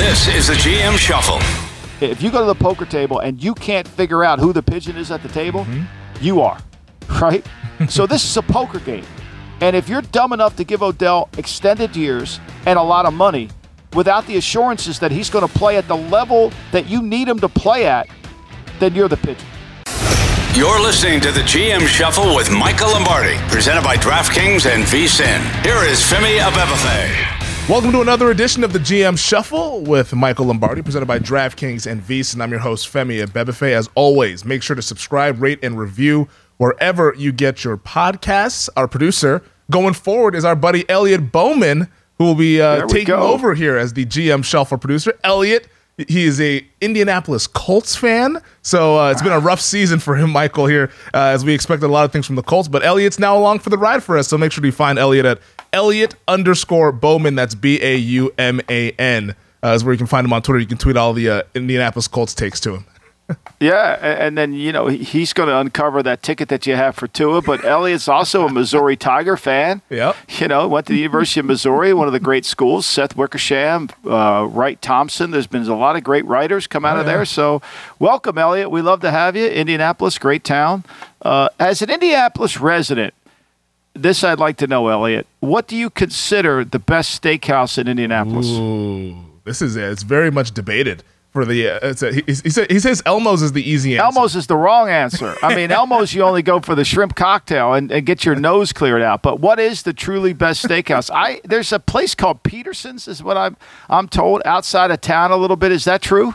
This is the GM Shuffle. If you go to the poker table and you can't figure out who the pigeon is at the table, mm-hmm. you are, right? so this is a poker game. And if you're dumb enough to give Odell extended years and a lot of money without the assurances that he's going to play at the level that you need him to play at, then you're the pigeon. You're listening to the GM Shuffle with Michael Lombardi, presented by DraftKings and VSIN. Here is Femi Abebefe. Welcome to another edition of the GM Shuffle with Michael Lombardi, presented by DraftKings and. And I'm your host, Femi Abebefe. As always, make sure to subscribe, rate, and review wherever you get your podcasts. Our producer going forward is our buddy Elliot Bauman, who will be uh, taking go. over here as the GM Shuffle producer. Elliot, he is a Indianapolis Colts fan, so uh, it's been a rough season for him, Michael, here, uh, as we expected a lot of things from the Colts. But Elliot's now along for the ride for us, so make sure to find Elliot at Elliot underscore Bauman. That's B A U M A N. Uh, is where you can find him on Twitter. You can tweet all the uh, Indianapolis Colts takes to him. Yeah, and then you know he's going to uncover that ticket that you have for Tua. But Elliot's also a Missouri Tiger fan. Yep. You know, went to the University of Missouri, one of the great schools. Seth Wickersham, uh, Wright Thompson. There's been a lot of great writers come out of there. So, welcome, Elliot. We love to have you. Indianapolis, great town. Uh, as an Indianapolis resident, this I'd like to know, Elliot. What do you consider the best steakhouse in Indianapolis? Ooh, this is it's very much debated for the. Uh, it's a, he, he, said, he says Elmo's is the easy answer. Elmo's is the wrong answer. I mean, Elmo's you only go for the shrimp cocktail and, and get your nose cleared out. But what is the truly best steakhouse? I there's a place called Peterson's, is what I'm I'm told, outside of town a little bit. Is that true?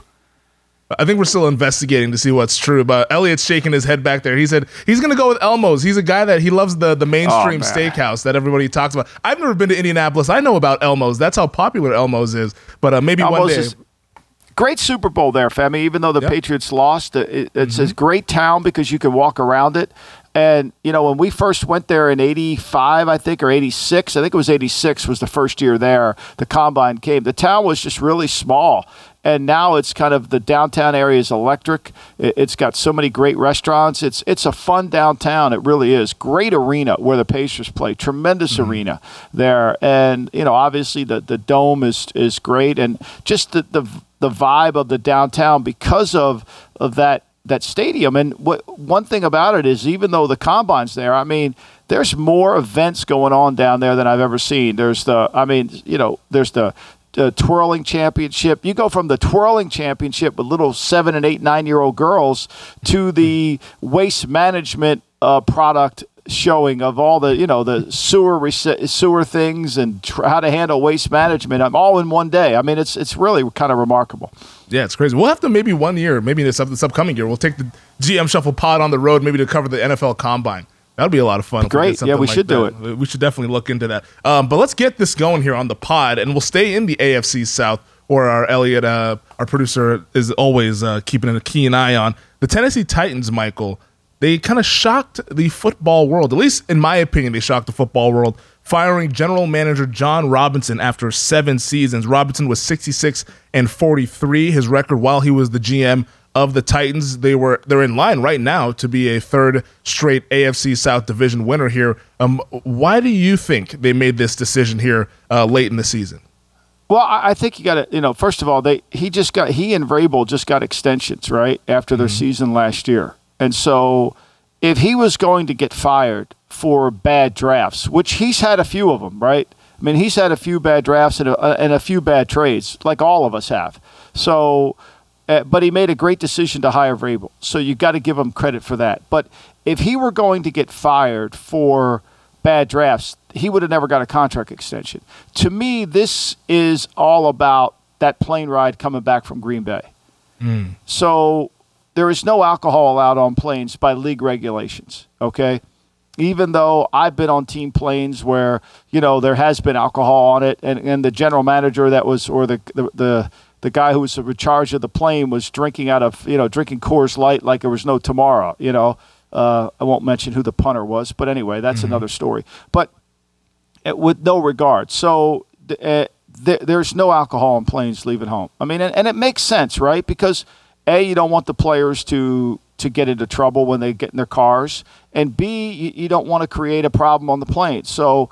I think we're still investigating to see what's true. But Elliot's shaking his head back there. He said he's going to go with Elmo's. He's a guy that he loves the the mainstream Oh, steakhouse that everybody talks about. I've never been to Indianapolis. I know about Elmo's. That's how popular Elmo's is. But uh, maybe one day. is great Super Bowl there, Femi. Even though the Yep. Patriots lost, it, it's Mm-hmm. a great town because you can walk around it. And you know, when we first went there in '85, I think, or '86, I think it was '86 was the first year there. The combine came. The town was just really small, and now it's kind of the downtown area is electric. It, it's got so many great restaurants. It's it's a fun downtown. It really is. Great arena where the Pacers play. Tremendous mm-hmm. arena there, and you know, obviously the the dome is is great, and just the the the vibe of the downtown because of of that that stadium. And what one thing about it is, even though the combine's there, I mean, there's more events going on down there than I've ever seen. There's the, I mean, you know, there's the. The twirling championship. You go from the twirling championship with little seven and eight, nine year old girls to the waste management uh, product showing of all the you know the sewer rece- sewer things and tr- how to handle waste management. I'm all in one day. I mean, it's it's really kind of remarkable. Yeah, it's crazy. We'll have to maybe one year, maybe this, up, this upcoming year, we'll take the GM Shuffle pod on the road, maybe to cover the NFL Combine. That'd be a lot of fun. we Great. did Yeah, we like should do it. We should definitely look into that. Um, but let's get this going here on the pod, and we'll stay in the AFC South or our Elliot, uh, our producer, is always uh, keeping a keen eye on. The Tennessee Titans, Michael, they kind of shocked the football world. At least in my opinion, they shocked the football world, firing general manager Jon Robinson after seven seasons. Robinson was 66 and 43. His record while he was the GM of the Titans. They were they're in line right now to be a third straight AFC South Division winner here. Um, why do you think they made this decision here uh, late in the season? Well, I think you got to, you know, first of all, they he just got he and Vrabel just got extensions right after their mm-hmm. season last year, and so if he was going to get fired for bad drafts, which he's had a few of them, right? I mean, he's had a few bad drafts and a, and a few bad trades, like all of us have. So uh, but he made a great decision to hire Vrabel. So you've got to give him credit for that. But if he were going to get fired for bad drafts, he would have never got a contract extension. To me, this is all about that plane ride coming back from Green Bay. Mm. So there is no alcohol allowed on planes by league regulations. Okay. Even though I've been on team planes where, you know, there has been alcohol on it and, and the general manager that was, or the, the, the the guy who was in charge of the plane was drinking out of you know drinking Coors Light like there was no tomorrow. You know, uh, I won't mention who the punter was, but anyway, that's mm-hmm. another story. But uh, with no regard, so uh, th- there's no alcohol in planes leaving home. I mean, and, and it makes sense, right? Because a you don't want the players to to get into trouble when they get in their cars, and B you, you don't want to create a problem on the plane. So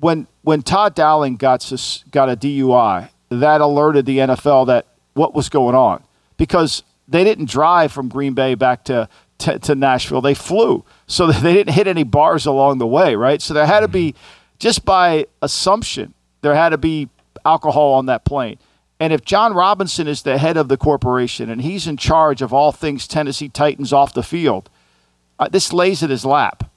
when when Todd Downing got got a DUI that alerted the NFL that what was going on because they didn't drive from Green Bay back to, to, to Nashville. They flew. So they didn't hit any bars along the way, right? So there had to be, just by assumption, there had to be alcohol on that plane. And if Jon Robinson is the head of the corporation and he's in charge of all things Tennessee Titans off the field, uh, this lays at his lap.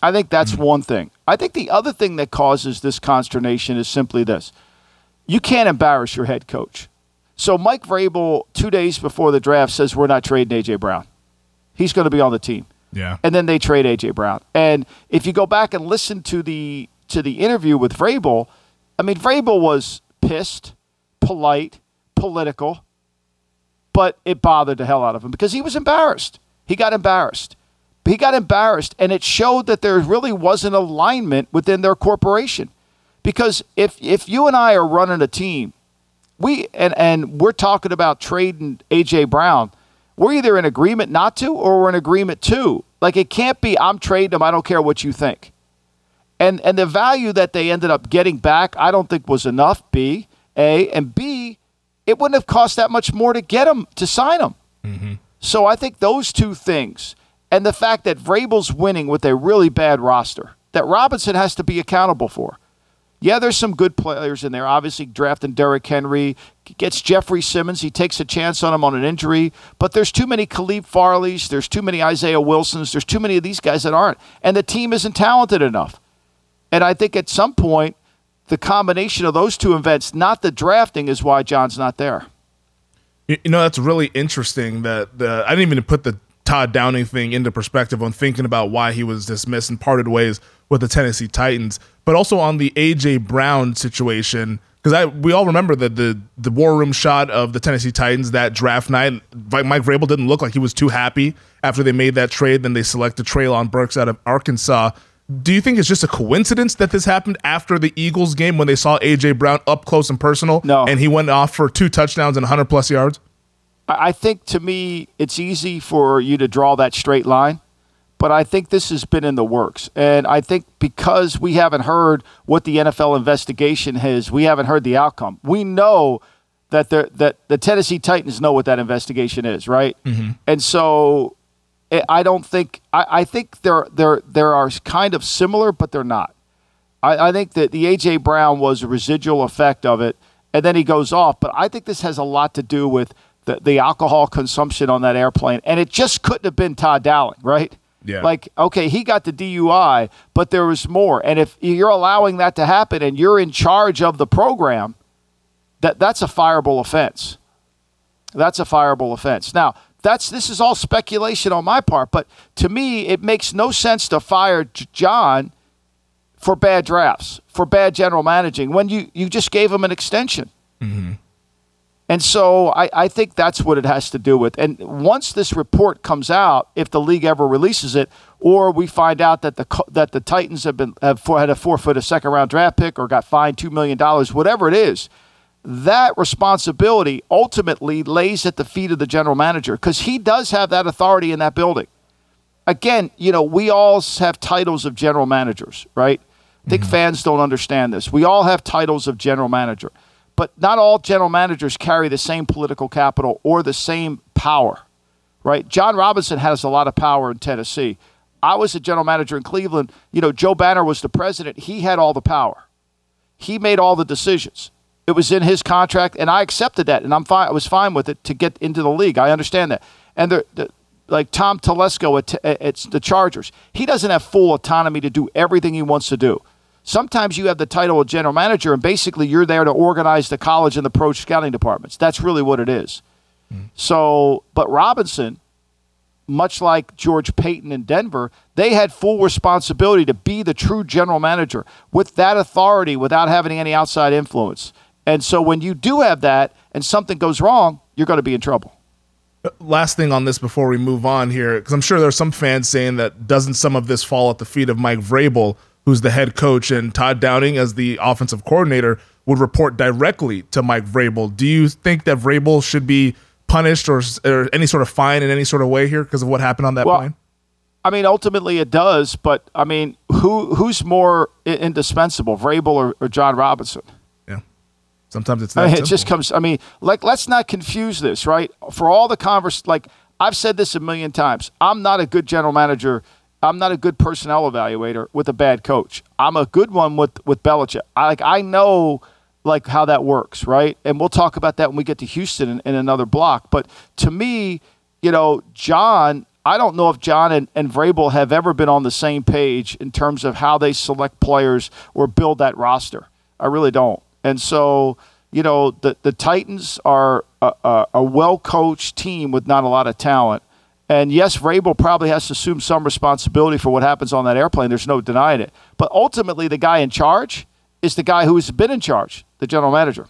I think that's mm-hmm. one thing. I think the other thing that causes this consternation is simply this you can't embarrass your head coach. So Mike Vrabel, two days before the draft, says we're not trading AJ Brown. He's going to be on the team. Yeah. And then they trade AJ Brown. And if you go back and listen to the to the interview with Vrabel, I mean Vrabel was pissed, polite, political, but it bothered the hell out of him because he was embarrassed. He got embarrassed. He got embarrassed, and it showed that there really wasn't alignment within their corporation. Because if if you and I are running a team, we and and we're talking about trading AJ Brown, we're either in agreement not to or we're in agreement to. Like it can't be I'm trading him, I don't care what you think. And and the value that they ended up getting back, I don't think was enough, B, A, and B, it wouldn't have cost that much more to get him to sign him. Mm-hmm. So I think those two things and the fact that Vrabel's winning with a really bad roster that Robinson has to be accountable for. Yeah, there's some good players in there. Obviously, drafting Derrick Henry gets Jeffrey Simmons. He takes a chance on him on an injury, but there's too many Caleb Farleys. There's too many Isaiah Wilsons. There's too many of these guys that aren't, and the team isn't talented enough. And I think at some point, the combination of those two events, not the drafting, is why Jon's not there. You know, that's really interesting. That the I didn't even put the Todd Downing thing into perspective on thinking about why he was dismissed and parted ways with the Tennessee Titans, but also on the AJ Brown situation because I we all remember the, the the war room shot of the Tennessee Titans that draft night. Mike Vrabel didn't look like he was too happy after they made that trade. Then they selected Treylon Burks out of Arkansas. Do you think it's just a coincidence that this happened after the Eagles game when they saw AJ Brown up close and personal? No, and he went off for two touchdowns and 100 plus yards. I think to me, it's easy for you to draw that straight line, but I think this has been in the works. And I think because we haven't heard what the NFL investigation is, we haven't heard the outcome. We know that the, that the Tennessee Titans know what that investigation is, right? Mm-hmm. And so eh, I don't think I, I think they're they're there are kind of similar, but they're not. I, I think that the AJ Brown was a residual effect of it, and then he goes off. But I think this has a lot to do with the, the alcohol consumption on that airplane. And it just couldn't have been Todd Downing, right? Yeah. Like, okay, he got the DUI, but there was more. And if you're allowing that to happen and you're in charge of the program, that that's a fireable offense. That's a fireable offense. Now, that's this is all speculation on my part, but to me, it makes no sense to fire Jon for bad drafts, for bad general managing when you you just gave him an extension. Mm-hmm. And so I, I think that's what it has to do with. And once this report comes out, if the league ever releases it, or we find out that the that the Titans have been have had a forfeit a second round draft pick or got fined two million dollars, whatever it is, that responsibility ultimately lays at the feet of the general manager because he does have that authority in that building. Again, you know, we all have titles of general managers, right? I think mm-hmm. fans don't understand this. We all have titles of general manager but not all general managers carry the same political capital or the same power, right? Jon Robinson has a lot of power in Tennessee. I was a general manager in Cleveland. You know, Joe Banner was the president. He had all the power. He made all the decisions. It was in his contract, and I accepted that, and I'm fine. I was fine with it to get into the league. I understand that. And the, the like Tom Telesco at, at the Chargers, he doesn't have full autonomy to do everything he wants to do. Sometimes you have the title of general manager, and basically you're there to organize the college and the pro scouting departments. That's really what it is. Mm. So, but Robinson, much like George Paton in Denver, they had full responsibility to be the true general manager with that authority without having any outside influence. And so when you do have that and something goes wrong, you're going to be in trouble. Uh, last thing on this before we move on here, because I'm sure there's some fans saying that doesn't some of this fall at the feet of Mike Vrabel? Who's the head coach, and Todd Downing, as the offensive coordinator, would report directly to Mike Vrabel. Do you think that Vrabel should be punished or, or any sort of fine in any sort of way here because of what happened on that well, plane? I mean, ultimately it does, but I mean, who who's more indispensable, Vrabel or, or Jon Robinson? Yeah, sometimes it's. I mean, it just comes. I mean, like let's not confuse this, right? For all the converse, like I've said this a million times, I'm not a good general manager I'm not a good personnel evaluator with a bad coach. I'm a good one with with Belichick. I like I know like how that works, right? And we'll talk about that when we get to Houston in, in another block. But to me, you know, Jon, I don't know if Jon and, and Vrabel have ever been on the same page in terms of how they select players or build that roster. I really don't. And so, you know, the the Titans are a, a, a well coached team with not a lot of talent. And yes, Vrabel probably has to assume some responsibility for what happens on that airplane. There's no denying it. But ultimately, the guy in charge is the guy who's been in charge, the general manager.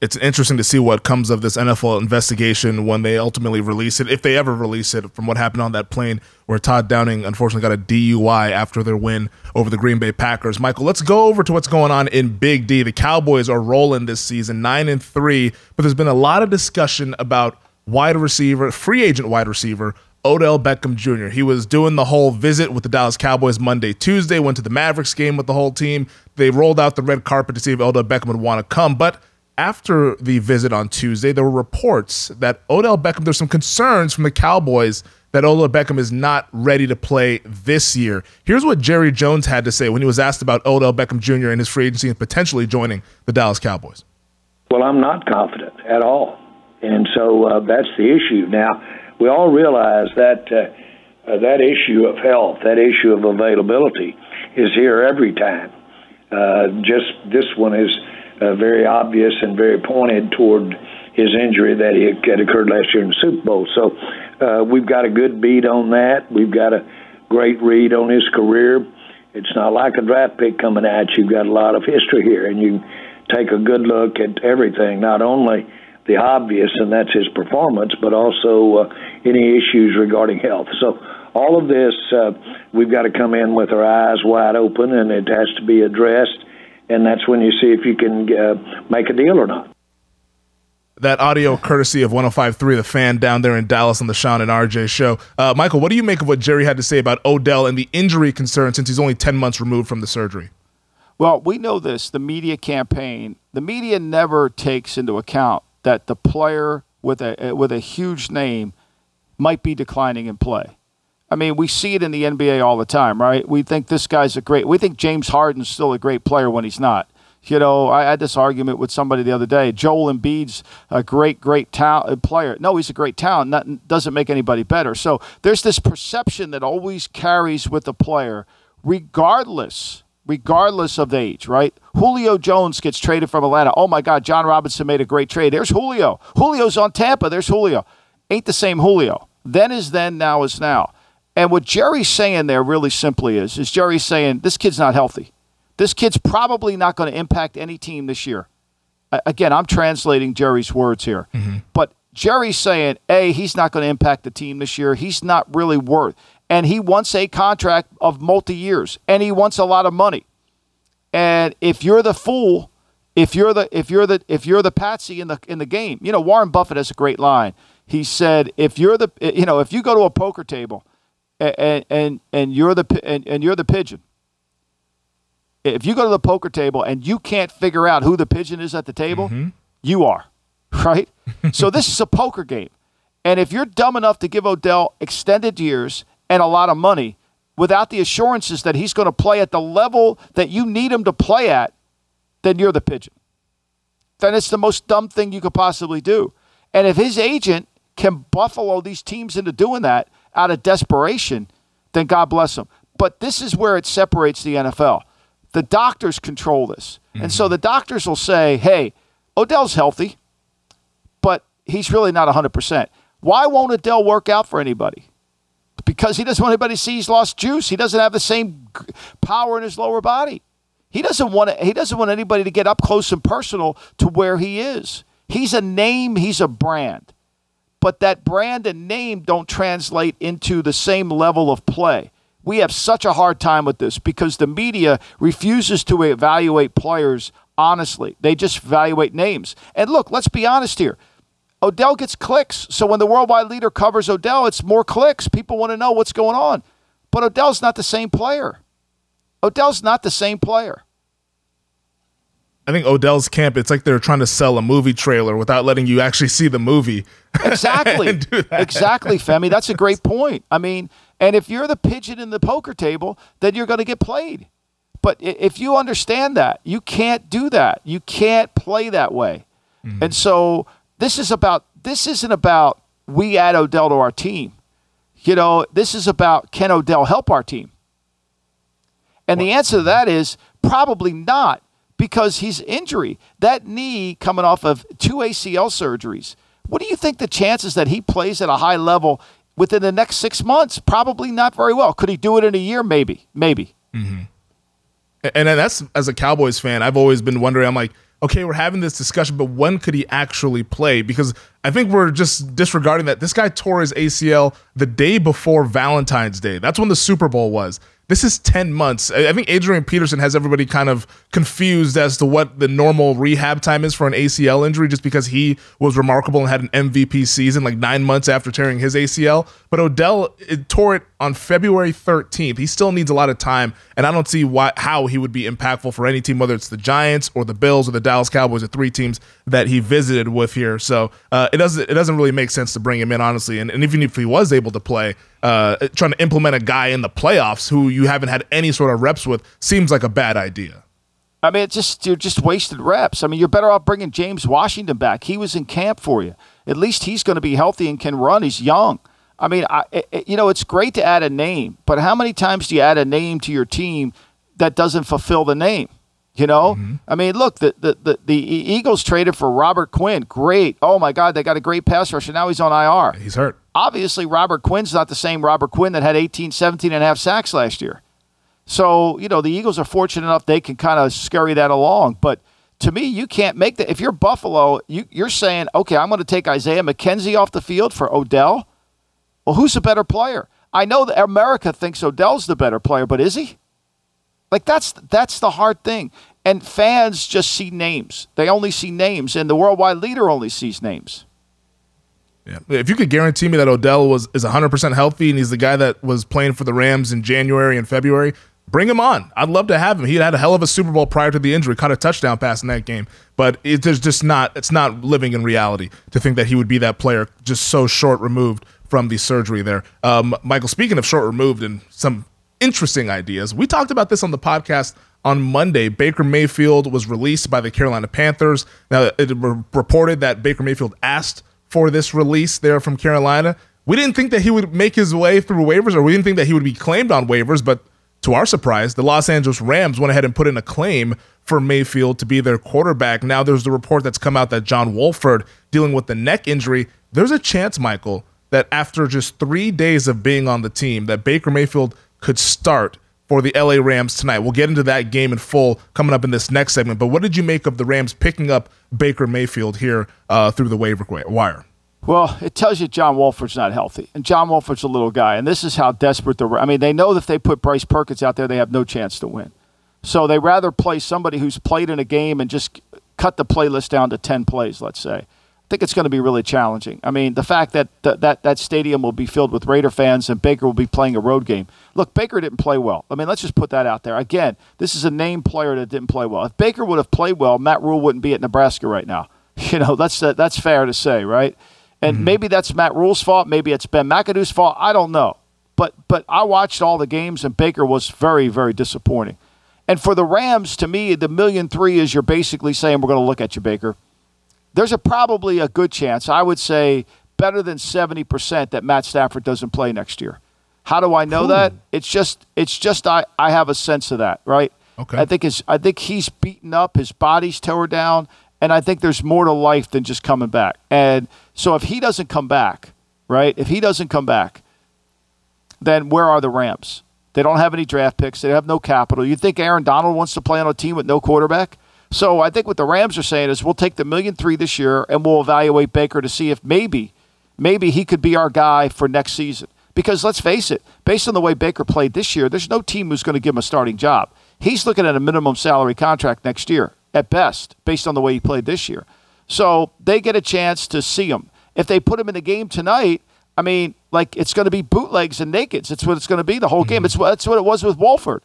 It's interesting to see what comes of this NFL investigation when they ultimately release it, if they ever release it, from what happened on that plane where Todd Downing unfortunately got a DUI after their win over the Green Bay Packers. Michael, let's go over to what's going on in Big D. The Cowboys are rolling this season, nine and three, but there's been a lot of discussion about wide receiver, free agent wide receiver, Odell Beckham Jr. He was doing the whole visit with the Dallas Cowboys Monday, Tuesday, went to the Mavericks game with the whole team. They rolled out the red carpet to see if Odell Beckham would want to come. But after the visit on Tuesday, there were reports that Odell Beckham, there's some concerns from the Cowboys that Odell Beckham is not ready to play this year. Here's what Jerry Jones had to say when he was asked about Odell Beckham Jr. and his free agency and potentially joining the Dallas Cowboys. Well, I'm not confident at all. And so uh, that's the issue. Now, we all realize that uh, uh, that issue of health, that issue of availability, is here every time. Uh, just this one is uh, very obvious and very pointed toward his injury that he had occurred last year in the Super Bowl. So uh, we've got a good beat on that. We've got a great read on his career. It's not like a draft pick coming at you. You've got a lot of history here, and you take a good look at everything, not only – the obvious, and that's his performance, but also uh, any issues regarding health. So all of this, uh, we've got to come in with our eyes wide open, and it has to be addressed. And that's when you see if you can uh, make a deal or not. That audio courtesy of 105.3 The Fan down there in Dallas on the Shan and RJ show. Uh, Michael, what do you make of what Jerry had to say about Odell and the injury concern since he's only 10 months removed from the surgery? Well, we know this the media campaign, the media never takes into account that the player with a with a huge name might be declining in play. I mean, we see it in the NBA all the time, right? We think this guy's a great. We think James Harden's still a great player when he's not. You know, I had this argument with somebody the other day. Joel Embiid's a great, great talent uh, player. No, he's a great talent. That doesn't make anybody better. So there's this perception that always carries with the player, regardless regardless of age, right? Julio Jones gets traded from Atlanta. Oh my God, Jon Robinson made a great trade. There's Julio. Julio's on Tampa. There's Julio. Ain't the same Julio. Then is then, now is now. And what Jerry's saying there really simply is, is Jerry's saying this kid's not healthy. This kid's probably not going to impact any team this year. again, I'm translating Jerry's words here, mm-hmm. but Jerry's saying, A, he's not going to impact the team this year. He's not really worth. And he wants a contract of multi years and he wants a lot of money. And if you're the fool, if you're the if you're the if you're the patsy in the in the game, you know Warren Buffett has a great line. He said, if you're the you know if you go to a poker table, and and and you're the and, and you're the pigeon. If you go to the poker table and you can't figure out who the pigeon is at the table, mm-hmm. you are, right? so this is a poker game. And if you're dumb enough to give Odell extended years and a lot of money without the assurances that he's going to play at the level that you need him to play at, then you're the pigeon. Then it's the most dumb thing you could possibly do. And if his agent can buffalo these teams into doing that out of desperation, then God bless him. But this is where it separates the NFL. The doctors control this. Mm-hmm. And so the doctors will say, hey, Odell's healthy, but he's really not 100%. Why won't Odell work out for anybody? Because he doesn't want anybody to see he's lost juice. He doesn't have the same power in his lower body. He doesn't want he doesn't want anybody to get up close and personal to where he is. He's a name, he's a brand. But that brand and name don't translate into the same level of play. We have such a hard time with this because the media refuses to evaluate players honestly. They just evaluate names. And look, let's be honest here. Odell gets clicks. So when the worldwide leader covers Odell, it's more clicks. People want to know what's going on. But Odell's not the same player. Odell's not the same player. I think Odell's camp, it's like they're trying to sell a movie trailer without letting you actually see the movie. Exactly. exactly, Femi. That's a great point. I mean, and if you're the pigeon in the poker table, then you're going to get played. But if you understand that, you can't do that. You can't play that way. Mm-hmm. And so this is about this isn't about we add Odell to our team. You know, this is about can Odell help our team? And the answer to that is probably not because he's injury. That knee coming off of two ACL surgeries. What do you think the chances that he plays at a high level within the next six months? Probably not very well. Could he do it in a year? Maybe. Maybe. Mm-hmm. And that's as a Cowboys fan, I've always been wondering. I'm like, okay, we're having this discussion, but when could he actually play? Because I think we're just disregarding that this guy tore his ACL the day before Valentine's Day. That's when the Super Bowl was. This is 10 months. I think Adrian Peterson has everybody kind of confused as to what the normal rehab time is for an ACL injury just because he was remarkable and had an MVP season like nine months after tearing his ACL. But Odell tore it on February 13th. He still needs a lot of time, and I don't see why how he would be impactful for any team, whether it's the Giants or the Bills or the Dallas Cowboys, the three teams that he visited with here. So uh, it doesn't it doesn't really make sense to bring him in, honestly. And, and even if he was able to play, uh, trying to implement a guy in the playoffs who you haven't had any sort of reps with seems like a bad idea. I mean, it's just you're just wasted reps. I mean, you're better off bringing James Washington back. He was in camp for you. At least he's going to be healthy and can run. He's young. I mean, I, it, you know, it's great to add a name, but how many times do you add a name to your team that doesn't fulfill the name? You know, mm-hmm. I mean, look, the, the, the the Eagles traded for Robert Quinn. Great. Oh my God, they got a great pass rusher. Now he's on IR. He's hurt. Obviously, Robert Quinn's not the same Robert Quinn that had 18, 17 and a half sacks last year. So, you know, the Eagles are fortunate enough they can kind of scurry that along. But to me, you can't make that. If you're Buffalo, you, you're saying, okay, I'm going to take Isaiah McKenzie off the field for Odell. Well, who's the better player? I know that America thinks Odell's the better player, but is he? Like that's that's the hard thing. And fans just see names. They only see names, and the worldwide leader only sees names. Yeah. If you could guarantee me that Odell was is 100% healthy and he's the guy that was playing for the Rams in January and February, bring him on. I'd love to have him. He had a hell of a Super Bowl prior to the injury, caught a touchdown pass in that game. But it's just not it's not living in reality to think that he would be that player just so short removed from the surgery there. Um, Michael, speaking of short removed and some interesting ideas, we talked about this on the podcast on Monday. Baker Mayfield was released by the Carolina Panthers. Now, it was reported that Baker Mayfield asked for this release there from Carolina. We didn't think that he would make his way through waivers, or we didn't think that he would be claimed on waivers, but to our surprise, the Los Angeles Rams went ahead and put in a claim for Mayfield to be their quarterback. Now there's the report that's come out that John Wolford, dealing with the neck injury, there's a chance, Michael, that after just three days of being on the team, that Baker Mayfield could start for the LA Rams tonight. We'll get into that game in full coming up in this next segment. But what did you make of the Rams picking up Baker Mayfield here uh, through the waiver wire? Well, it tells you John Wolford's not healthy, and John Wolford's a little guy, and this is how desperate the. I mean, they know that if they put Bryce Perkins out there, they have no chance to win. So they rather play somebody who's played in a game and just cut the playlist down to ten plays. Let's say. I think it's going to be really challenging. I mean, the fact that th- that that stadium will be filled with Raider fans and Baker will be playing a road game. Look, Baker didn't play well. I mean, let's just put that out there. Again, this is a named player that didn't play well. If Baker would have played well, Matt Rhule wouldn't be at Nebraska right now. You know, that's uh, that's fair to say, right? And mm-hmm. maybe that's Matt Rhule's fault. Maybe it's Ben McAdoo's fault. I don't know. But but I watched all the games and Baker was very very disappointing. And for the Rams, to me, the million three is you're basically saying we're going to look at you, Baker. There's a probably a good chance. I would say better than seventy percent that Matt Stafford doesn't play next year. How do I know Ooh. that? It's just it's just I, I have a sense of that, right? Okay. I think his I think he's beaten up, his body's tore down, and I think there's more to life than just coming back. And so if he doesn't come back, right? If he doesn't come back, then where are the Rams? They don't have any draft picks. They have no capital. You think Aaron Donald wants to play on a team with no quarterback? So I think what the Rams are saying is we'll take the million three this year and we'll evaluate Baker to see if maybe, maybe he could be our guy for next season. Because let's face it, based on the way Baker played this year, there's no team who's going to give him a starting job. He's looking at a minimum salary contract next year at best, based on the way he played this year. So they get a chance to see him. If they put him in the game tonight, I mean, like it's going to be bootlegs and nakeds. It's what it's going to be the whole game. Mm-hmm. It's that's what it was with Wolford.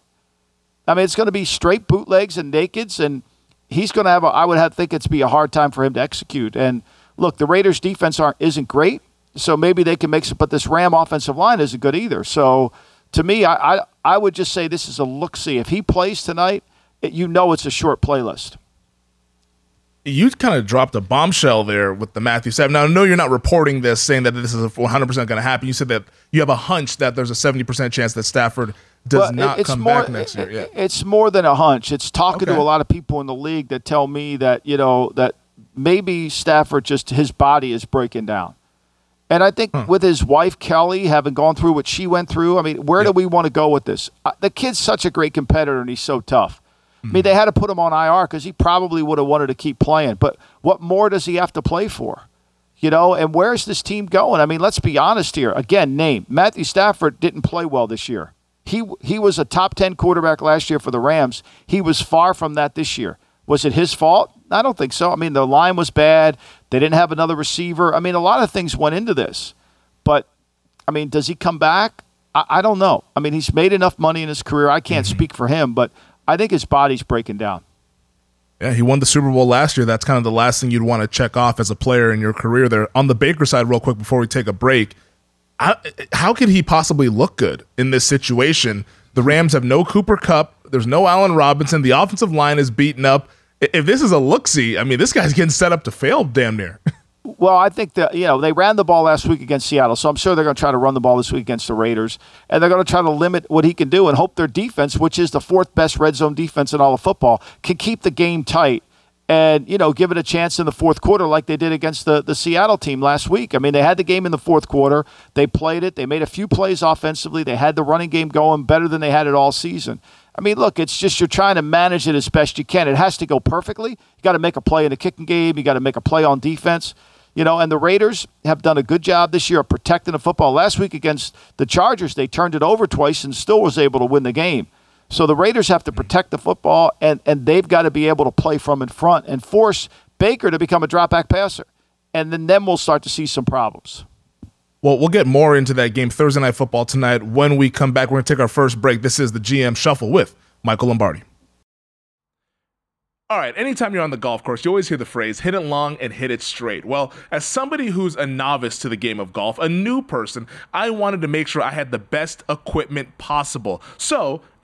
I mean, it's going to be straight bootlegs and nakeds, and he's going to have. A, I would have think it's be a hard time for him to execute. And look, the Raiders' defense aren't isn't great, so maybe they can make some. But this Ram offensive line isn't good either. So to me, I I, I would just say this is a look see. If he plays tonight, it, you know it's a short playlist you kind of dropped a bombshell there with the Matthew Stafford. Now, I know you're not reporting this saying that this is 100% going to happen. You said that you have a hunch that there's a 70% chance that Stafford does well, not come more, back next year. Yeah. It's more than a hunch. It's talking okay. to a lot of people in the league that tell me that, you know, that maybe Stafford just his body is breaking down. And I think huh. with his wife Kelly having gone through what she went through, I mean, where do we want to go with this? Uh, the kid's such a great competitor and he's so tough. I mean, they had to put him on IR because he probably would have wanted to keep playing. But what more does he have to play for? You know, and where's this team going? I mean, let's be honest here. Again, name Matthew Stafford didn't play well this year. He he was a top ten quarterback last year for the Rams. He was far from that this year. Was it his fault? I don't think so. I mean, the line was bad. They didn't have another receiver. I mean, a lot of things went into this. But I mean, does he come back? I, I don't know. I mean, he's made enough money in his career. I can't mm-hmm. speak for him, but I think his body's breaking down. Yeah, he won the Super Bowl last year. That's kind of the last thing you'd want to check off as a player in your career there. On the Baker side, real quick before we take a break, how, how could he possibly look good in this situation? The Rams have no Cooper Kupp. There's no Allen Robinson. The offensive line is beaten up. If this is a look I mean, this guy's getting set up to fail damn near. Well, I think that you know they ran the ball last week against Seattle, so I'm sure they're going to try to run the ball this week against the Raiders, and they're going to try to limit what he can do and hope their defense, which is the fourth best red zone defense in all of football, can keep the game tight and you know give it a chance in the fourth quarter like they did against the the Seattle team last week. I mean, they had the game in the fourth quarter. They played it. They made a few plays offensively. They had the running game going better than they had it all season. I mean, look, it's just you're trying to manage it as best you can. It has to go perfectly. You got to make a play in the kicking game. You got to make a play on defense. You know, and the Raiders have done a good job this year of protecting the football. Last week against the Chargers, they turned it over twice and still was able to win the game. So the Raiders have to protect the football, and, and they've got to be able to play from in front and force Baker to become a drop back passer. And then, then we'll start to see some problems. Well, we'll get more into that game Thursday Night Football tonight. When we come back, we're going to take our first break. This is the GM Shuffle with Michael Lombardi. All right, anytime you're on the golf course, you always hear the phrase hit it long and hit it straight. Well, as somebody who's a novice to the game of golf, a new person, I wanted to make sure I had the best equipment possible. So,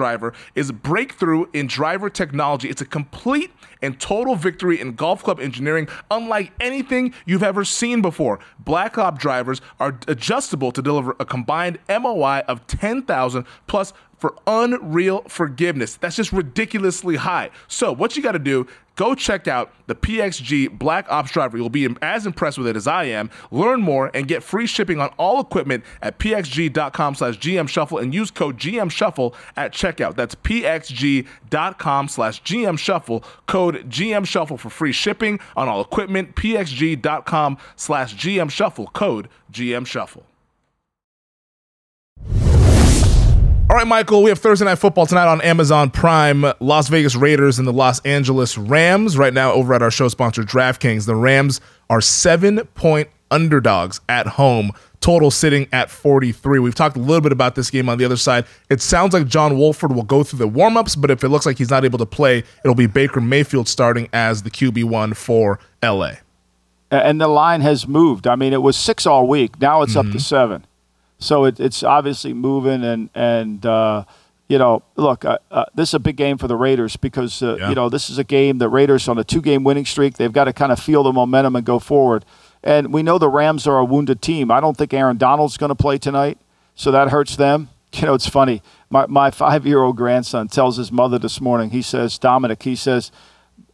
Driver is a breakthrough in driver technology. It's a complete and total victory in golf club engineering, unlike anything you've ever seen before. Black Ops drivers are adjustable to deliver a combined MOI of 10,000 plus for unreal forgiveness. That's just ridiculously high. So, what you got to do, go check out the PXG Black Ops driver. You'll be as impressed with it as I am. Learn more and get free shipping on all equipment at pxg.com slash gmshuffle and use code gmshuffle at checkout. That's pxg.com slash gmshuffle, code gmshuffle for free shipping on all equipment, pxg.com slash gmshuffle, code gmshuffle. All right, Michael, we have Thursday Night Football tonight on Amazon Prime. Las Vegas Raiders and the Los Angeles Rams. Right now, over at our show sponsor, DraftKings, the Rams are seven point underdogs at home. Total sitting at 43. We've talked a little bit about this game on the other side. It sounds like John Wolford will go through the warmups, but if it looks like he's not able to play, it'll be Baker Mayfield starting as the QB1 for LA. And the line has moved. I mean, it was six all week. Now it's mm-hmm. up to seven. So it, it's obviously moving, and and uh, you know, look, uh, uh, this is a big game for the Raiders because uh, yeah. you know this is a game that Raiders on a two-game winning streak. They've got to kind of feel the momentum and go forward. And we know the Rams are a wounded team. I don't think Aaron Donald's going to play tonight, so that hurts them. You know, it's funny. My my five-year-old grandson tells his mother this morning. He says, Dominic. He says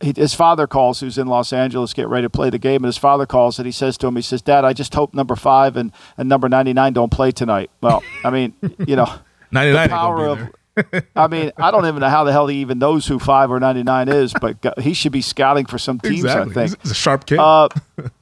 his father calls, who's in Los Angeles, get ready to play the game, and his father calls and he says to him, he says, "Dad, I just hope number five and, and number ninety nine don't play tonight." Well, I mean, you know, ninety nine power of. I mean, I don't even know how the hell he even knows who five or ninety nine is, but he should be scouting for some teams. Exactly. I think he's a sharp kid. Uh,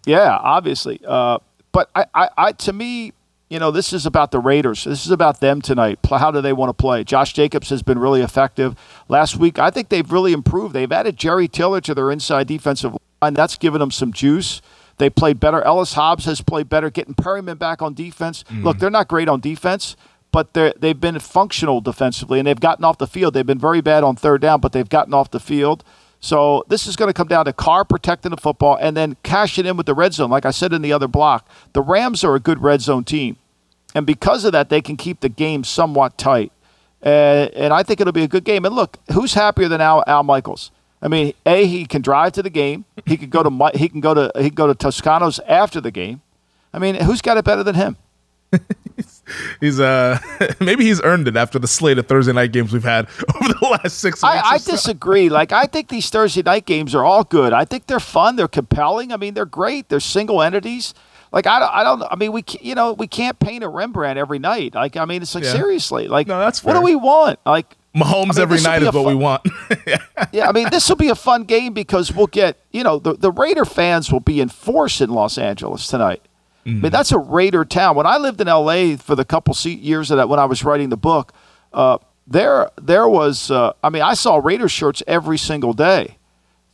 yeah, obviously. Uh, but I, I, I, to me, you know, this is about the Raiders. This is about them tonight. How do they want to play? Josh Jacobs has been really effective. Last week, I think they've really improved. They've added Jerry Tillery to their inside defensive line. That's given them some juice. They played better. Ellis Hobbs has played better, getting Perryman back on defense. Mm. Look, they're not great on defense, but they've been functional defensively, and they've gotten off the field. They've been very bad on third down, but they've gotten off the field. So this is going to come down to Carr protecting the football and then cashing in with the red zone. Like I said in the other block, the Rams are a good red zone team. And because of that, they can keep the game somewhat tight. And I think it'll be a good game. And look, who's happier than Al, Al Michaels? I mean, a he can drive to the game. He could go to he can go to he can go to Toscano's after the game. I mean, who's got it better than him? he's uh maybe he's earned it after the slate of Thursday night games we've had over the last six weeks. I, I disagree. Like I think these Thursday night games are all good. I think they're fun. They're compelling. I mean, they're great. They're single entities. Like I don't, I don't. I mean, we you know we can't paint a Rembrandt every night. Like I mean, it's like yeah. seriously. Like no, that's fair. what do we want? Like Mahomes I mean, every night is what fun, we want. yeah, I mean, this will be a fun game because we'll get you know the the Raider fans will be in force in Los Angeles tonight. Mm. I mean, that's a Raider town. When I lived in L.A. for the couple years that when I was writing the book, uh, there there was. Uh, I mean, I saw Raider shirts every single day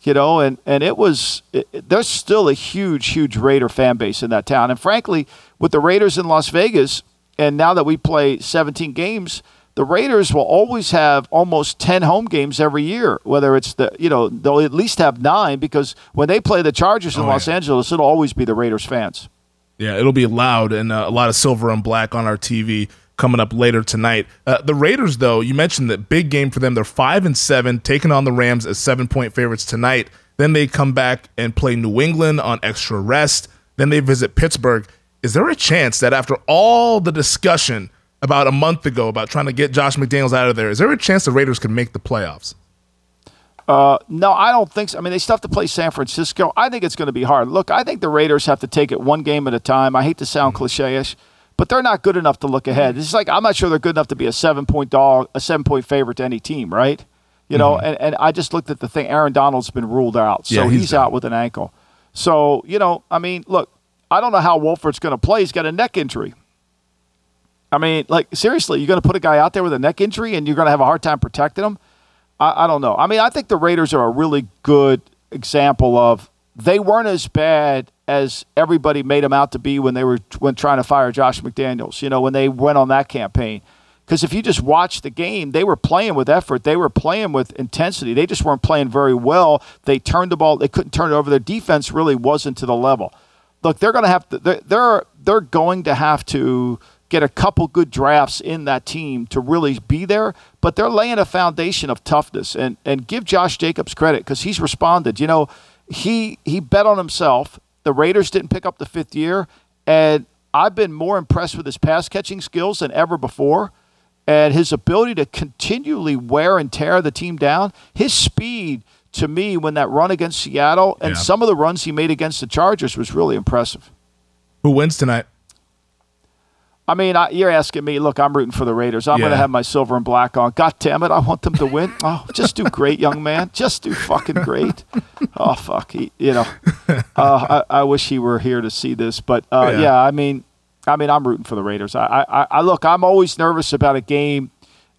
you know, and, and it was, it, there's still a huge, huge Raider fan base in that town. And frankly, with the Raiders in Las Vegas, and now that we play 17 games, the Raiders will always have almost 10 home games every year, whether it's the, you know, they'll at least have nine because when they play the Chargers in oh, Los yeah. Angeles, it'll always be the Raiders fans. Yeah, it'll be loud and uh, a lot of silver and black on our TV coming up later tonight. Uh, the Raiders, though, you mentioned that big game for them. They're five and seven, taking on the Rams as seven point favorites tonight. Then they come back and play New England on extra rest. Then they visit Pittsburgh. Is there a chance that after all the discussion about a month ago about trying to get Josh McDaniels out of there, is there a chance the Raiders can make the playoffs? Uh, no, I don't think so. I mean, they still have to play San Francisco. I think it's going to be hard. Look, I think the Raiders have to take it one game at a time. I hate to sound mm-hmm. cliche-ish, but they're not good enough to look ahead. It's like I'm not sure they're good enough to be a seven point dog, a seven point favorite to any team, right? You know, mm-hmm. and, and I just looked at the thing. Aaron Donald's been ruled out, so yeah, he's, he's out with an ankle. So you know, I mean, look, I don't know how Wolford's going to play. He's got a neck injury. I mean, like seriously, you're going to put a guy out there with a neck injury, and you're going to have a hard time protecting him. I, I don't know. I mean, I think the Raiders are a really good example of they weren't as bad as everybody made them out to be when they were when trying to fire Josh McDaniels. You know, when they went on that campaign. Because if you just watch the game, they were playing with effort. They were playing with intensity. They just weren't playing very well. They turned the ball. They couldn't turn it over. Their defense really wasn't to the level. Look, they're going to have to. They're they're, they're going to have to get a couple good drafts in that team to really be there. But they're laying a foundation of toughness, and and give Josh Jacobs credit because he's responded. You know, he he bet on himself. The Raiders didn't pick up the fifth year, and I've been more impressed with his pass catching skills than ever before. And his ability to continually wear and tear the team down, his speed to me when that run against Seattle and Yeah. some of the runs he made against the Chargers was really impressive. Who wins tonight? I mean, I, you're asking me. Look, I'm rooting for the Raiders. I'm going to have my silver and black on. God damn it, I want them to win. Oh, just do great, young man. Just do fucking great. Oh fuck, he, you know. Uh, I, I wish he were here to see this, but uh, Yeah. yeah. I mean, I mean, I'm rooting for the Raiders. I, I, I look. I'm always nervous about a game,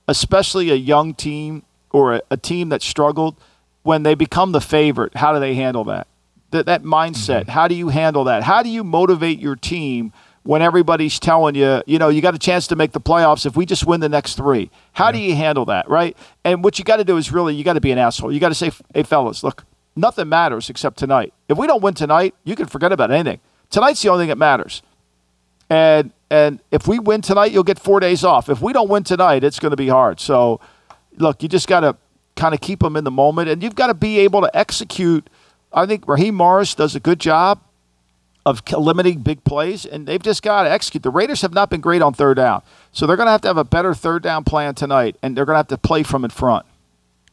especially a young team or a, a team that struggled when they become the favorite. How do they handle that? That that mindset. How do you handle that? How do you motivate your team when everybody's telling you, you know, you got a chance to make the playoffs if we just win the next three? How do you handle that, right? And what you got to do is really, you got to be an asshole. You got to say, hey, fellas, look, nothing matters except tonight. If we don't win tonight, you can forget about anything. Tonight's the only thing that matters. And and if we win tonight, you'll get four days off. If we don't win tonight, it's going to be hard. So, look, you just got to kind of keep them in the moment, and you've got to be able to execute. I think Raheem Morris does a good job of limiting big plays, and they've just got to execute. The Raiders have not been great on third down, so they're going to have to have a better third down plan tonight, and they're going to have to play from in front.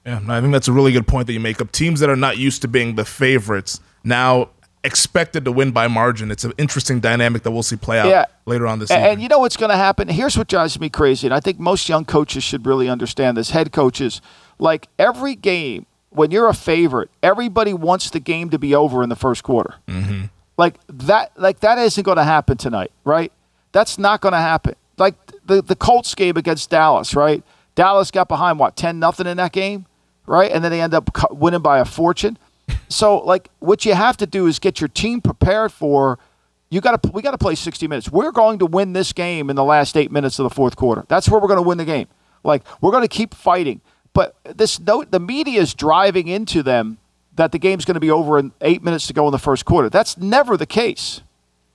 Yeah, I think that's a really good point that you make. Up teams that are not used to being the favorites now expected to win by margin. It's an interesting dynamic that we'll see play out Yeah. later on this And, and you know what's going to happen? Here's what drives me crazy, and I think most young coaches should really understand this. Head coaches, like every game, when you're a favorite, everybody wants the game to be over in the first quarter. Mm-hmm. Like that, like that isn't going to happen tonight, right? That's not going to happen. Like the the Colts game against Dallas, right? Dallas got behind what ten nothing in that game, right? And then they end up winning by a fortune. So, like, what you have to do is get your team prepared for. You got to. We got to play 60 minutes. We're going to win this game in the last eight minutes of the fourth quarter. That's where we're going to win the game. Like, we're going to keep fighting. But this note, the media is driving into them that the game's going to be over in eight minutes to go in the first quarter. That's never the case.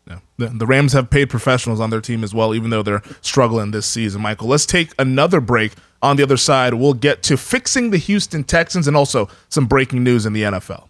Yeah. The, the Rams have paid professionals on their team as well, even though they're struggling this season. Michael, let's take another break. On the other side, we'll get to fixing the Houston Texans and also some breaking news in the NFL.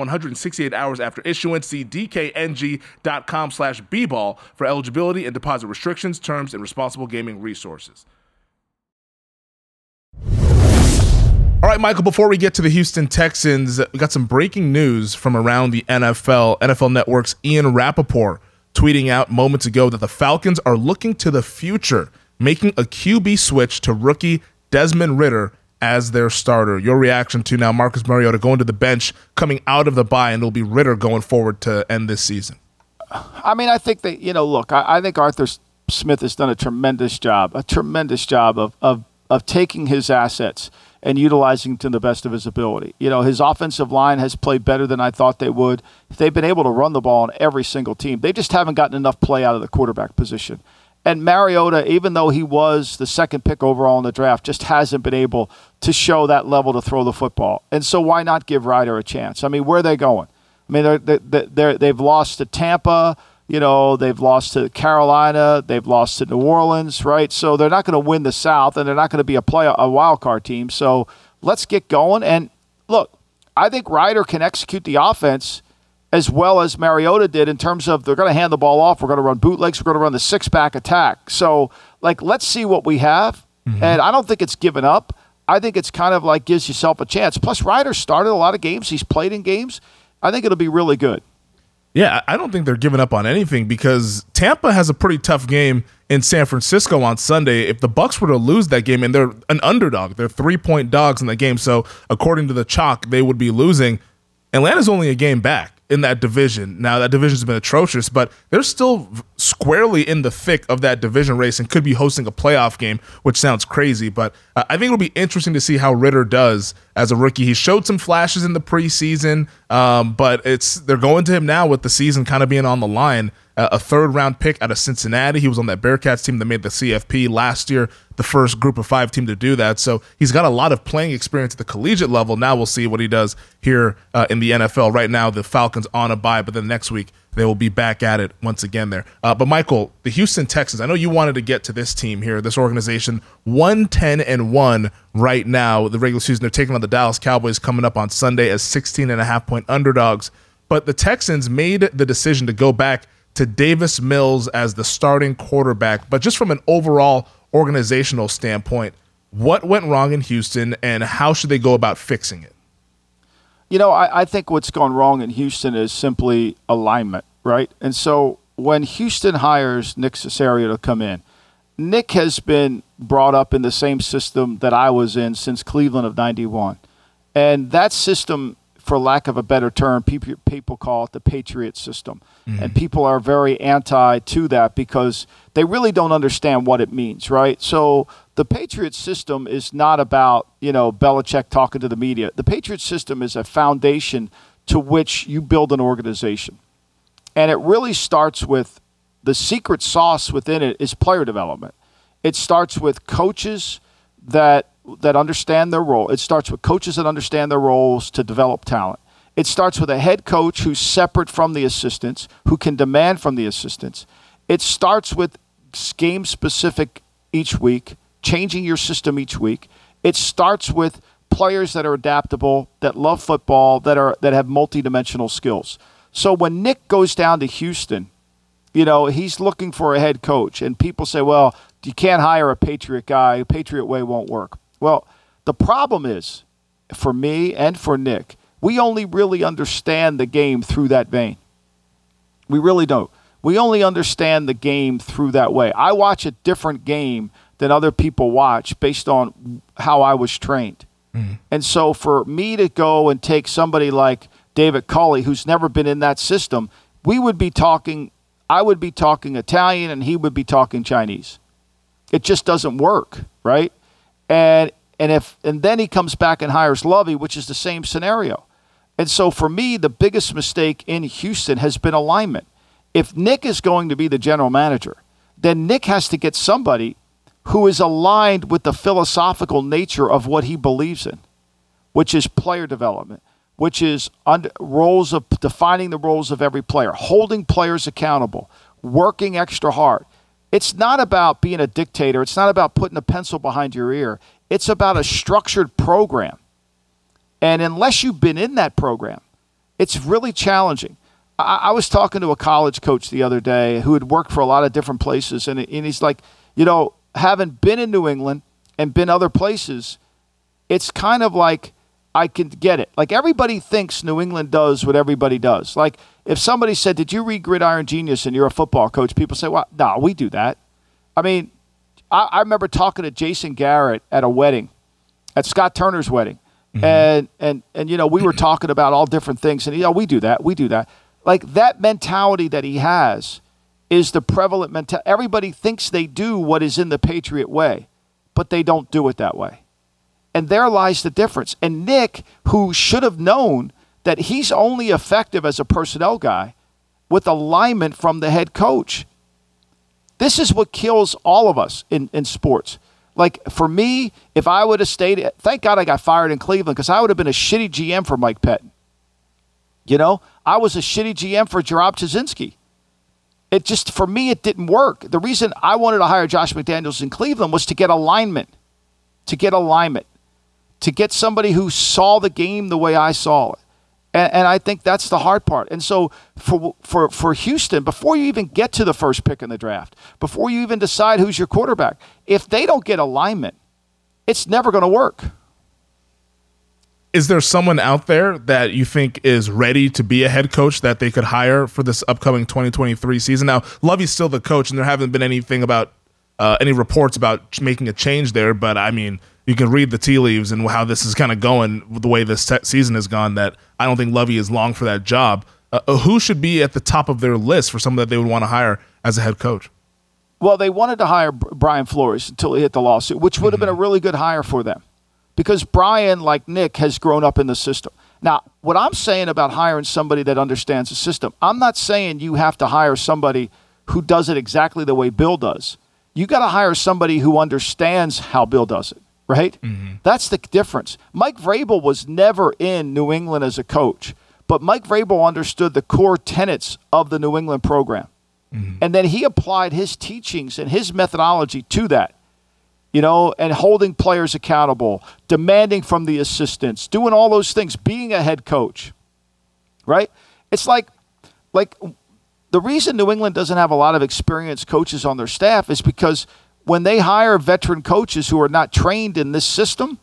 168 hours after issuance. See dkng.com slash bball for eligibility and deposit restrictions, terms, and responsible gaming resources. All right, Michael, before we get to the Houston Texans, we got some breaking news from around the NFL. NFL Network's Ian Rapoport tweeting out moments ago that the Falcons are looking to the future, making a QB switch to rookie Desmond Ridder as their starter. Your reaction to now Marcus Mariota going to the bench, coming out of the bye, and it'll be Ridder going forward to end this season. I mean, I think that you know. Look, I, I think Arthur Smith has done a tremendous job, a tremendous job of of of taking his assets and utilizing to the best of his ability. You know, his offensive line has played better than I thought they would. They've been able to run the ball on every single team. They just haven't gotten enough play out of the quarterback position. And Mariota, even though he was the second pick overall in the draft, just hasn't been able to show that level to throw the football. And so, why not give Ryder a chance? I mean, where are they going? I mean, they're, they're, they're, they've lost to Tampa. You know, they've lost to Carolina, they've lost to New Orleans, right? So they're not going to win the South, and they're not going to be a play a wild card team. So let's get going. And look, I think Ryder can execute the offense as well as Mariota did in terms of they're going to hand the ball off. We're going to run bootlegs. We're going to run the six back attack. So, like, let's see what we have. Mm-hmm. And I don't think it's given up. I think it's kind of like gives yourself a chance. Plus, Ryder started a lot of games. He's played in games. I think it'll be really good. Yeah, I don't think they're giving up on anything because Tampa has a pretty tough game in San Francisco on Sunday. If the Bucs were to lose that game, and they're an underdog, they're three point dogs in the game. So according to the chalk, they would be losing. Atlanta's only a game back in that division. Now that division's been atrocious, but they're still squarely in the thick of that division race and could be hosting a playoff game, which sounds crazy. But uh, I think it'll be interesting to see how Ridder does as a rookie. He showed some flashes in the preseason, um, but it's they're going to him now with the season kind of being on the line a third round pick out of Cincinnati. He was on that Bearcats team that made the CFP last year, the first group of five team to do that. So he's got a lot of playing experience at the collegiate level. Now we'll see what he does here uh, in the NFL. Right now, the Falcons on a bye, but then next week they will be back at it once again there. Uh, but Michael, the Houston Texans, I know you wanted to get to this team here, this organization, 110 and 1 right now, the regular season. They're taking on the Dallas Cowboys coming up on Sunday as 16 and a half point underdogs. But the Texans made the decision to go back to Davis Mills as the starting quarterback. But just from an overall organizational standpoint, what went wrong in Houston and how should they go about fixing it? You know, I, I think what's gone wrong in Houston is simply alignment, right? And so when Houston hires Nick Caserio to come in, Nick has been brought up in the same system that I was in since Cleveland of 91. And that system for lack of a better term, people, people call it the Patriot system. Mm-hmm. And people are very anti to that because they really don't understand what it means, right? So the Patriot system is not about, you know, Belichick talking to the media. The Patriot system is a foundation to which you build an organization. And it really starts with the secret sauce within it is player development. It starts with coaches that that understand their role. It starts with coaches that understand their roles to develop talent. It starts with a head coach who's separate from the assistants, who can demand from the assistants. It starts with game specific each week, changing your system each week. It starts with players that are adaptable, that love football, that are that have multidimensional skills. So when Nick goes down to Houston, you know, he's looking for a head coach and people say, "Well, you can't hire a Patriot guy. Patriot way won't work." Well, the problem is for me and for Nick, we only really understand the game through that vein. We really don't. We only understand the game through that way. I watch a different game than other people watch based on how I was trained. Mm-hmm. And so for me to go and take somebody like David Culley, who's never been in that system, we would be talking, I would be talking Italian and he would be talking Chinese. It just doesn't work, right? And and if and then he comes back and hires Lovie, which is the same scenario. And so for me, the biggest mistake in Houston has been alignment. If Nick is going to be the general manager, then Nick has to get somebody who is aligned with the philosophical nature of what he believes in, which is player development, which is under, roles of defining the roles of every player, holding players accountable, working extra hard. It's not about being a dictator. It's not about putting a pencil behind your ear. It's about a structured program. And unless you've been in that program, it's really challenging. I, I, was talking to a college coach the other day who had worked for a lot of different places, and, and he's like, you know, having been in New England and been other places, it's kind of like I can get it. Like everybody thinks New England does what everybody does. Like if somebody said, "Did you read Gridiron Genius?" and you're a football coach, people say, "Well, no, we do that." I mean, I, I remember talking to Jason Garrett at a wedding, at Scott Turner's wedding, mm-hmm. and and and you know we were talking about all different things, and you know we do that, we do that. Like that mentality that he has is the prevalent mentality. Everybody thinks they do what is in the Patriot way, but they don't do it that way. And there lies the difference. And Nick, who should have known that he's only effective as a personnel guy with alignment from the head coach. This is what kills all of us in, in sports. Like for me, if I would have stayed, thank God I got fired in Cleveland because I would have been a shitty GM for Mike Pettine. You know, I was a shitty GM for Rob Chudzinski. It just for me it didn't work. The reason I wanted to hire Josh McDaniels in Cleveland was to get alignment, to get alignment, to get somebody who saw the game the way I saw it. And, and, I think that's the hard part. And so for, for, for Houston, before you even get to the first pick in the draft, before you even decide who's your quarterback, if they don't get alignment, it's never going to work. Is there someone out there that you think is ready to be a head coach that they could hire for this upcoming 2023 season? Now, Lovie's still the coach, and there haven't been anything about uh, any reports about making a change there. But I mean, you can read the tea leaves and how this is kind of going the way this season has gone. That I don't think Lovie is long for that job. Uh, uh, who should be at the top of their list for someone that they would want to hire as a head coach? Well, they wanted to hire Brian Flores until he hit the lawsuit, which would have mm-hmm. been a really good hire for them because Brian, like Nick, has grown up in the system. Now, what I'm saying about hiring somebody that understands the system, I'm not saying you have to hire somebody who does it exactly the way Bill does. You got to hire somebody who understands how Bill does it right? Mm-hmm. That's the difference. Mike Vrabel was never in New England as a coach, but Mike Vrabel understood the core tenets of the New England program. Mm-hmm. And then he applied his teachings and his methodology to that, you know, and holding players accountable, demanding from the assistants, doing all those things, being a head coach, right? It's like, like the reason New England doesn't have a lot of experienced coaches on their staff is because – when they hire veteran coaches who are not trained in this system,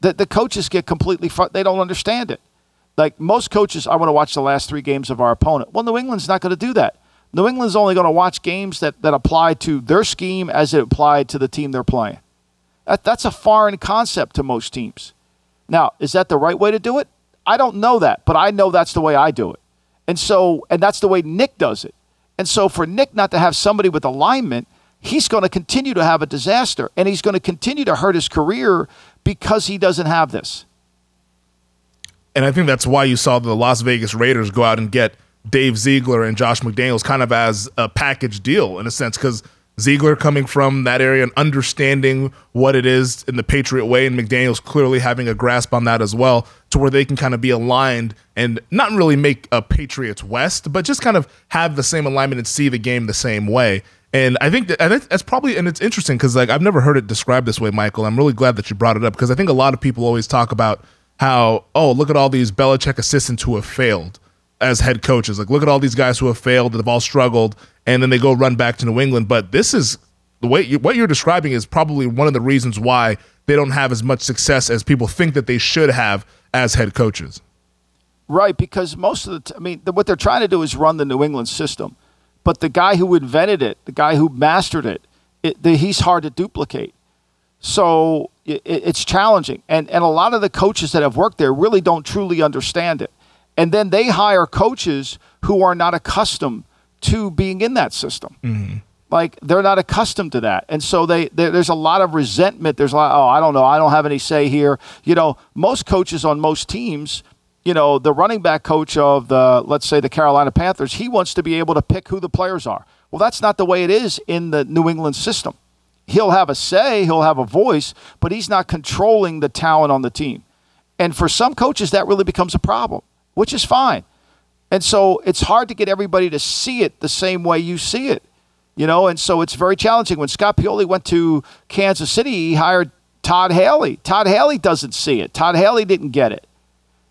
that the coaches get completely fr- they don't understand it. Like most coaches, I want to watch the last three games of our opponent. Well, New England's not going to do that. New England's only going to watch games that, that apply to their scheme as it applied to the team they're playing. That, that's a foreign concept to most teams. Now, is that the right way to do it? I don't know that, but I know that's the way I do it. And so, and that's the way Nick does it. And so, for Nick not to have somebody with alignment he's going to continue to have a disaster and he's going to continue to hurt his career because he doesn't have this. And I think that's why you saw the Las Vegas Raiders go out and get Dave Ziegler and Josh McDaniels kind of as a package deal in a sense because Ziegler coming from that area and understanding what it is in the Patriot way, and McDaniels clearly having a grasp on that as well, to where they can kind of be aligned and not really make a Patriots West, but just kind of have the same alignment and see the game the same way. And I think that and that's probably and it's interesting because like I've never heard it described this way, Michael. I'm really glad that you brought it up because I think a lot of people always talk about how oh look at all these Belichick assistants who have failed as head coaches. Like look at all these guys who have failed that have all struggled, and then they go run back to New England. But this is the way you, what you're describing is probably one of the reasons why they don't have as much success as people think that they should have as head coaches. Right, because most of the t- I mean, the, what they're trying to do is run the New England system but the guy who invented it, the guy who mastered it, it the, he's hard to duplicate. So it, it's challenging. And, and a lot of the coaches that have worked there really don't truly understand it. And then they hire coaches who are not accustomed to being in that system. Mm-hmm. Like they're not accustomed to that. And so they, they, there's a lot of resentment. There's a lot, oh, I don't know. I don't have any say here. You know, most coaches on most teams – you know, the running back coach of the, let's say, the Carolina Panthers, he wants to be able to pick who the players are. Well, that's not the way it is in the New England system. He'll have a say, he'll have a voice, but he's not controlling the talent on the team. And for some coaches, that really becomes a problem, which is fine. And so it's hard to get everybody to see it the same way you see it, you know. And so it's very challenging. When Scott Pioli went to Kansas City, he hired Todd Haley. Todd Haley doesn't see it. Todd Haley didn't get it.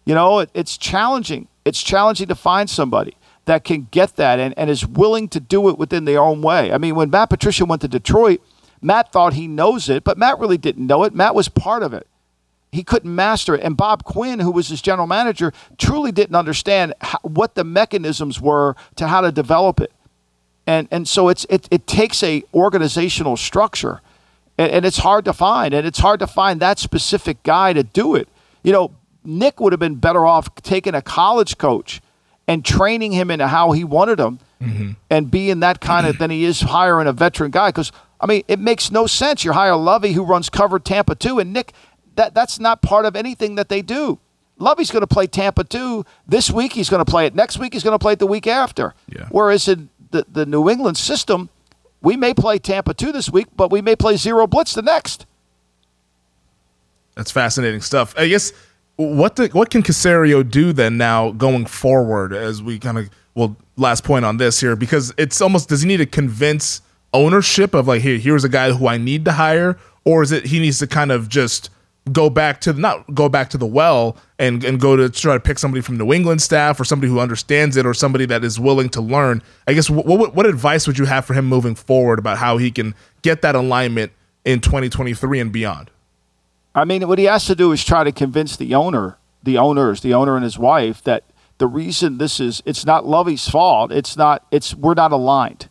You know, it, it's challenging. It's challenging to find somebody that can get that and, and is willing to do it within their own way. I mean, when Matt Patricia went to Detroit, Matt thought he knows it, but Matt really didn't know it. Matt was part of it. He couldn't master it. And Bob Quinn, who was his general manager, truly didn't understand how, what the mechanisms were to how to develop it. And, and so it's, it, it takes a organizational structure and, and it's hard to find. And it's hard to find that specific guy to do it. You know, Nick would have been better off taking a college coach and training him into how he wanted him mm-hmm. and being that kind of than he is hiring a veteran guy. Because, I mean, it makes no sense. You hire Lovie, who runs covered Tampa 2, and Nick, that, that's not part of anything that they do. Lovie's going to play Tampa 2 this week. He's going to play it next week. He's going to play it the week after. Yeah. Whereas in the, the New England system, we may play Tampa 2 this week, but we may play zero blitz the next. That's fascinating stuff. I guess what the, what can Caserio do then now going forward as we kind of well, last point on this here because it's almost does he need to convince ownership of like, hey, here's a guy who I need to hire, or is it he needs to kind of just go back to not go back to the well and and go to try to pick somebody from New England staff or somebody who understands it or somebody that is willing to learn. I guess what what, what advice would you have for him moving forward about how he can get that alignment in 2023 and beyond? I mean, what he has to do is try to convince the owner, the owners, the owner and his wife that the reason this is it's not Lovie's fault. It's not it's we're not aligned.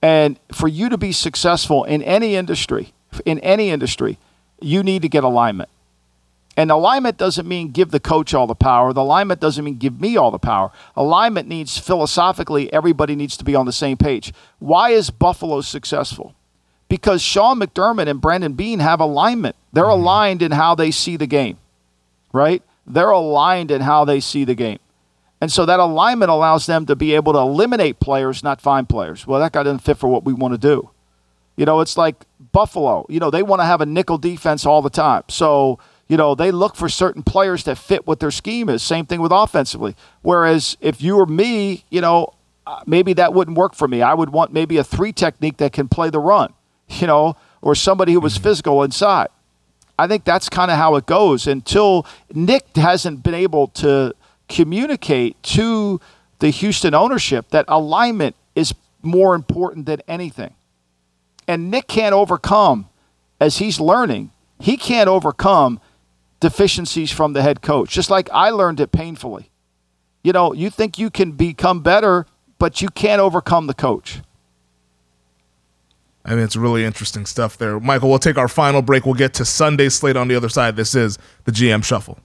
And for you to be successful in any industry, in any industry, you need to get alignment. And alignment doesn't mean give the coach all the power. The alignment doesn't mean give me all the power. Alignment needs philosophically everybody needs to be on the same page. Why is Buffalo successful? Because Sean McDermott and Brandon Beane have alignment. They're mm-hmm. aligned in how they see the game, right? They're aligned in how they see the game. And so that alignment allows them to be able to eliminate players, not find players. Well, that guy doesn't fit for what we want to do. You know, it's like Buffalo. You know, they want to have a nickel defense all the time. So, you know, they look for certain players that fit what their scheme is. Same thing with offensively. Whereas if you were me, you know, uh, maybe that wouldn't work for me. I would want maybe a three technique that can play the run, you know, or somebody who was mm-hmm. physical inside. I think that's kind of how it goes until Nick hasn't been able to communicate to the Houston ownership that alignment is more important than anything. And Nick can't overcome, as he's learning, he can't overcome deficiencies from the head coach, just like I learned it painfully. You know, you think you can become better, but you can't overcome the coach. I mean, it's really interesting stuff there. Michael, we'll take our final break. We'll get to Sunday slate on the other side. This is the GM Shuffle.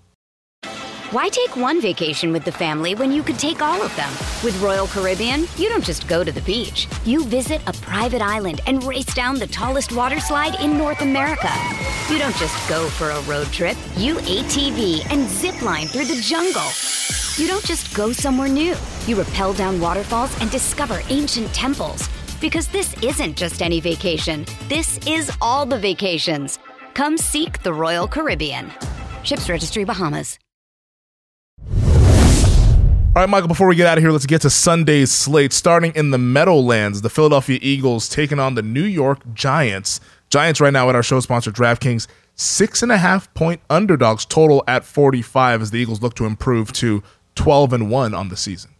Why take one vacation with the family when you could take all of them? With Royal Caribbean, you don't just go to the beach. You visit a private island and race down the tallest water slide in North America. You don't just go for a road trip. You ATV and zip line through the jungle. You don't just go somewhere new. You rappel down waterfalls and discover ancient temples. Because this isn't just any vacation. This is all the vacations. Come seek the Royal Caribbean. Ships Registry Bahamas. All right, Michael, before we get out of here, let's get to Sunday's slate. Starting in the Meadowlands, the Philadelphia Eagles taking on the New York Giants. Giants, right now, at our show sponsor, DraftKings, six and a half point underdogs total at 45 as the Eagles look to improve to 12 and 1 on the season.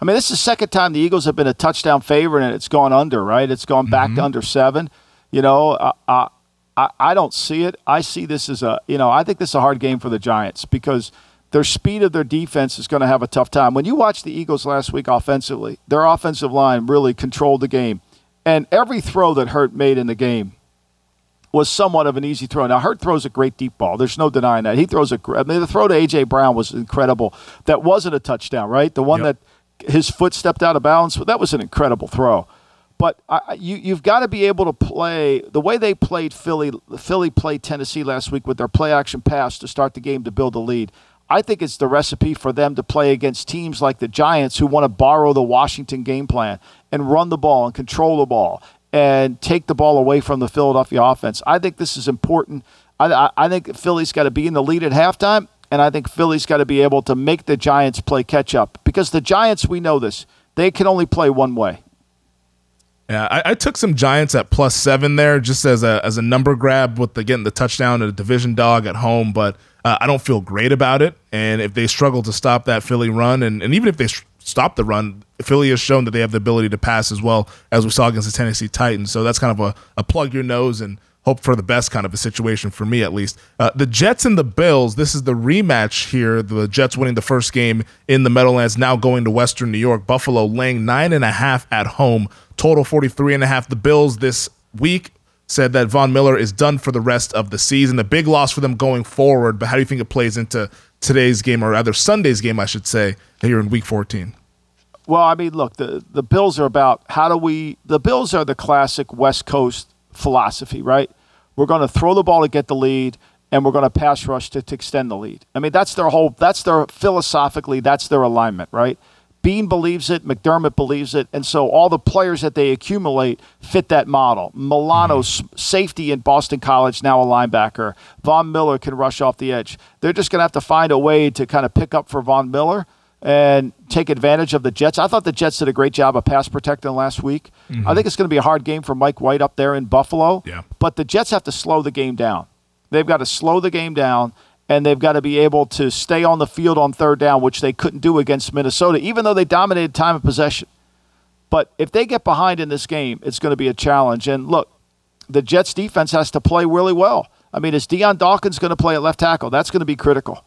I mean, this is the second time the Eagles have been a touchdown favorite and it's gone under, right? It's gone back mm-hmm. to under seven. You know, uh, I, I don't see it. I see this as a, you know, I think this is a hard game for the Giants because – their speed of their defense is going to have a tough time. When you watch the Eagles last week offensively, their offensive line really controlled the game. And every throw that Hurts made in the game was somewhat of an easy throw. Now, Hurts throws a great deep ball. There's no denying that. He throws a I mean, the throw to A.J. Brown was incredible. That wasn't a touchdown, right? The one yep. that his foot stepped out of bounds, that was an incredible throw. But I, you, you've got to be able to play the way they played Philly. Philly played Tennessee last week with their play action pass to start the game to build a lead. I think it's the recipe for them to play against teams like the Giants who want to borrow the Washington game plan and run the ball and control the ball and take the ball away from the Philadelphia offense. I think this is important. I, I think Philly's got to be in the lead at halftime, and I think Philly's got to be able to make the Giants play catch up because the Giants, we know this, they can only play one way. Yeah, I, I, took some Giants at plus seven there, just as a as a number grab with the getting the touchdown and a division dog at home. But uh, I don't feel great about it. And if they struggle to stop that Philly run, and, and even if they sh- stop the run, Philly has shown that they have the ability to pass as well as we saw against the Tennessee Titans. So that's kind of a, a plug your nose and hope for the best kind of a situation for me at least. Uh, the Jets and the Bills, this is the rematch here. The Jets winning the first game in the Meadowlands, now going to Western New York. Buffalo laying nine and a half at home, total 43 and a half. The Bills this week said that Von Miller is done for the rest of the season. A big loss for them going forward, but how do you think it plays into today's game, or rather Sunday's game, I should say, here in Week 14? Well, I mean, look, the, the Bills are about how do we. The Bills are the classic West Coast philosophy, right? We're going to throw the ball to get the lead, and we're going to pass rush to, to extend the lead. I mean, that's their whole. That's their philosophically. That's their alignment, right? Beane believes it, McDermott believes it, and so all the players that they accumulate fit that model. Milano's mm-hmm. safety in Boston College, now a linebacker. Von Miller can rush off the edge. They're just going to have to find a way to kind of pick up for Von Miller and take advantage of the Jets. I thought the Jets did a great job of pass protecting last week. Mm-hmm. I think it's going to be a hard game for Mike White up there in Buffalo. Yeah. But the Jets have to slow the game down. They've got to slow the game down and they've got to be able to stay on the field on third down, which they couldn't do against Minnesota, even though they dominated time of possession. But if they get behind in this game, it's going to be a challenge. And look, the Jets defense has to play really well. I mean, is Dion Dawkins going to play at left tackle? That's going to be critical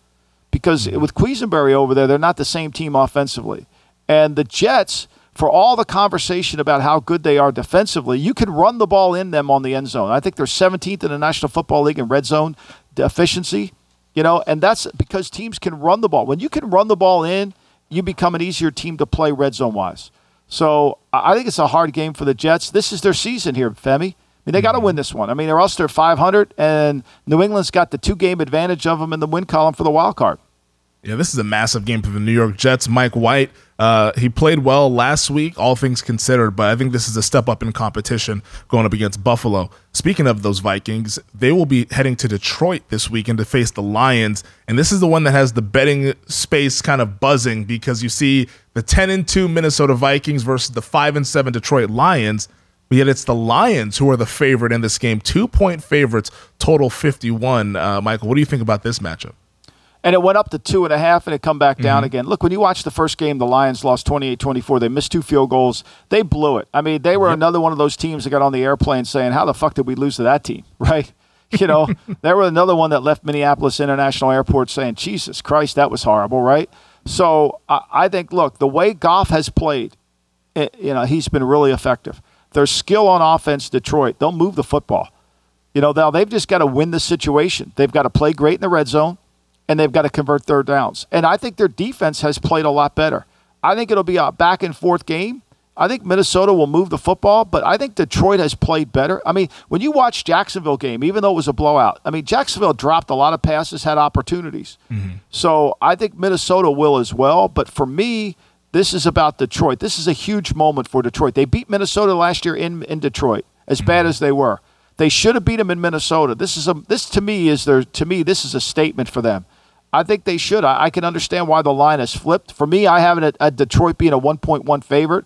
because with Quessenberry over there, they're not the same team offensively. And the Jets, for all the conversation about how good they are defensively, you can run the ball in them on the end zone. I think they're 17th in the National Football League in red zone efficiency, you know, and that's because teams can run the ball. When you can run the ball in, you become an easier team to play red zone wise. So I think it's a hard game for the Jets. This is their season here, Femi I mean, they got to mm-hmm. win this one. I mean, they're also 500, and New England's got the two game advantage of them in the win column for the wild card. Yeah, this is a massive game for the New York Jets. Mike White, uh, he played well last week, all things considered, but I think this is a step up in competition going up against Buffalo. Speaking of those Vikings, they will be heading to Detroit this weekend to face the Lions, and this is the one that has the betting space kind of buzzing because you see the 10 and 2 Minnesota Vikings versus the 5 and 7 Detroit Lions. But yet it's the Lions who are the favorite in this game. Two point favorites, total 51. Uh, Michael, what do you think about this matchup? And it went up to two and a half and it come back down mm-hmm. again. Look, when you watch the first game, the Lions lost 28 24. They missed two field goals. They blew it. I mean, they were yep. another one of those teams that got on the airplane saying, How the fuck did we lose to that team? Right? You know, they were another one that left Minneapolis International Airport saying, Jesus Christ, that was horrible, right? So I, I think, look, the way Goff has played, it, you know, he's been really effective. Their skill on offense, Detroit, they'll move the football. You know, now they've just got to win the situation. They've got to play great in the red zone, and they've got to convert third downs. And I think their defense has played a lot better. I think it'll be a back and forth game. I think Minnesota will move the football, but I think Detroit has played better. I mean, when you watch Jacksonville game, even though it was a blowout, I mean Jacksonville dropped a lot of passes, had opportunities. Mm-hmm. So I think Minnesota will as well. But for me, this is about Detroit. This is a huge moment for Detroit. They beat Minnesota last year in, in Detroit, as bad as they were. They should have beat them in Minnesota. This is a this to me is their to me this is a statement for them. I think they should. I, I can understand why the line has flipped. For me, I have it at, at Detroit being a 1.1 favorite.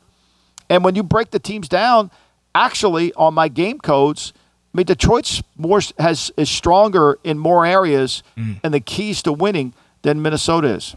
And when you break the teams down, actually on my game codes, I mean Detroit's more has is stronger in more areas mm. and the keys to winning than Minnesota is.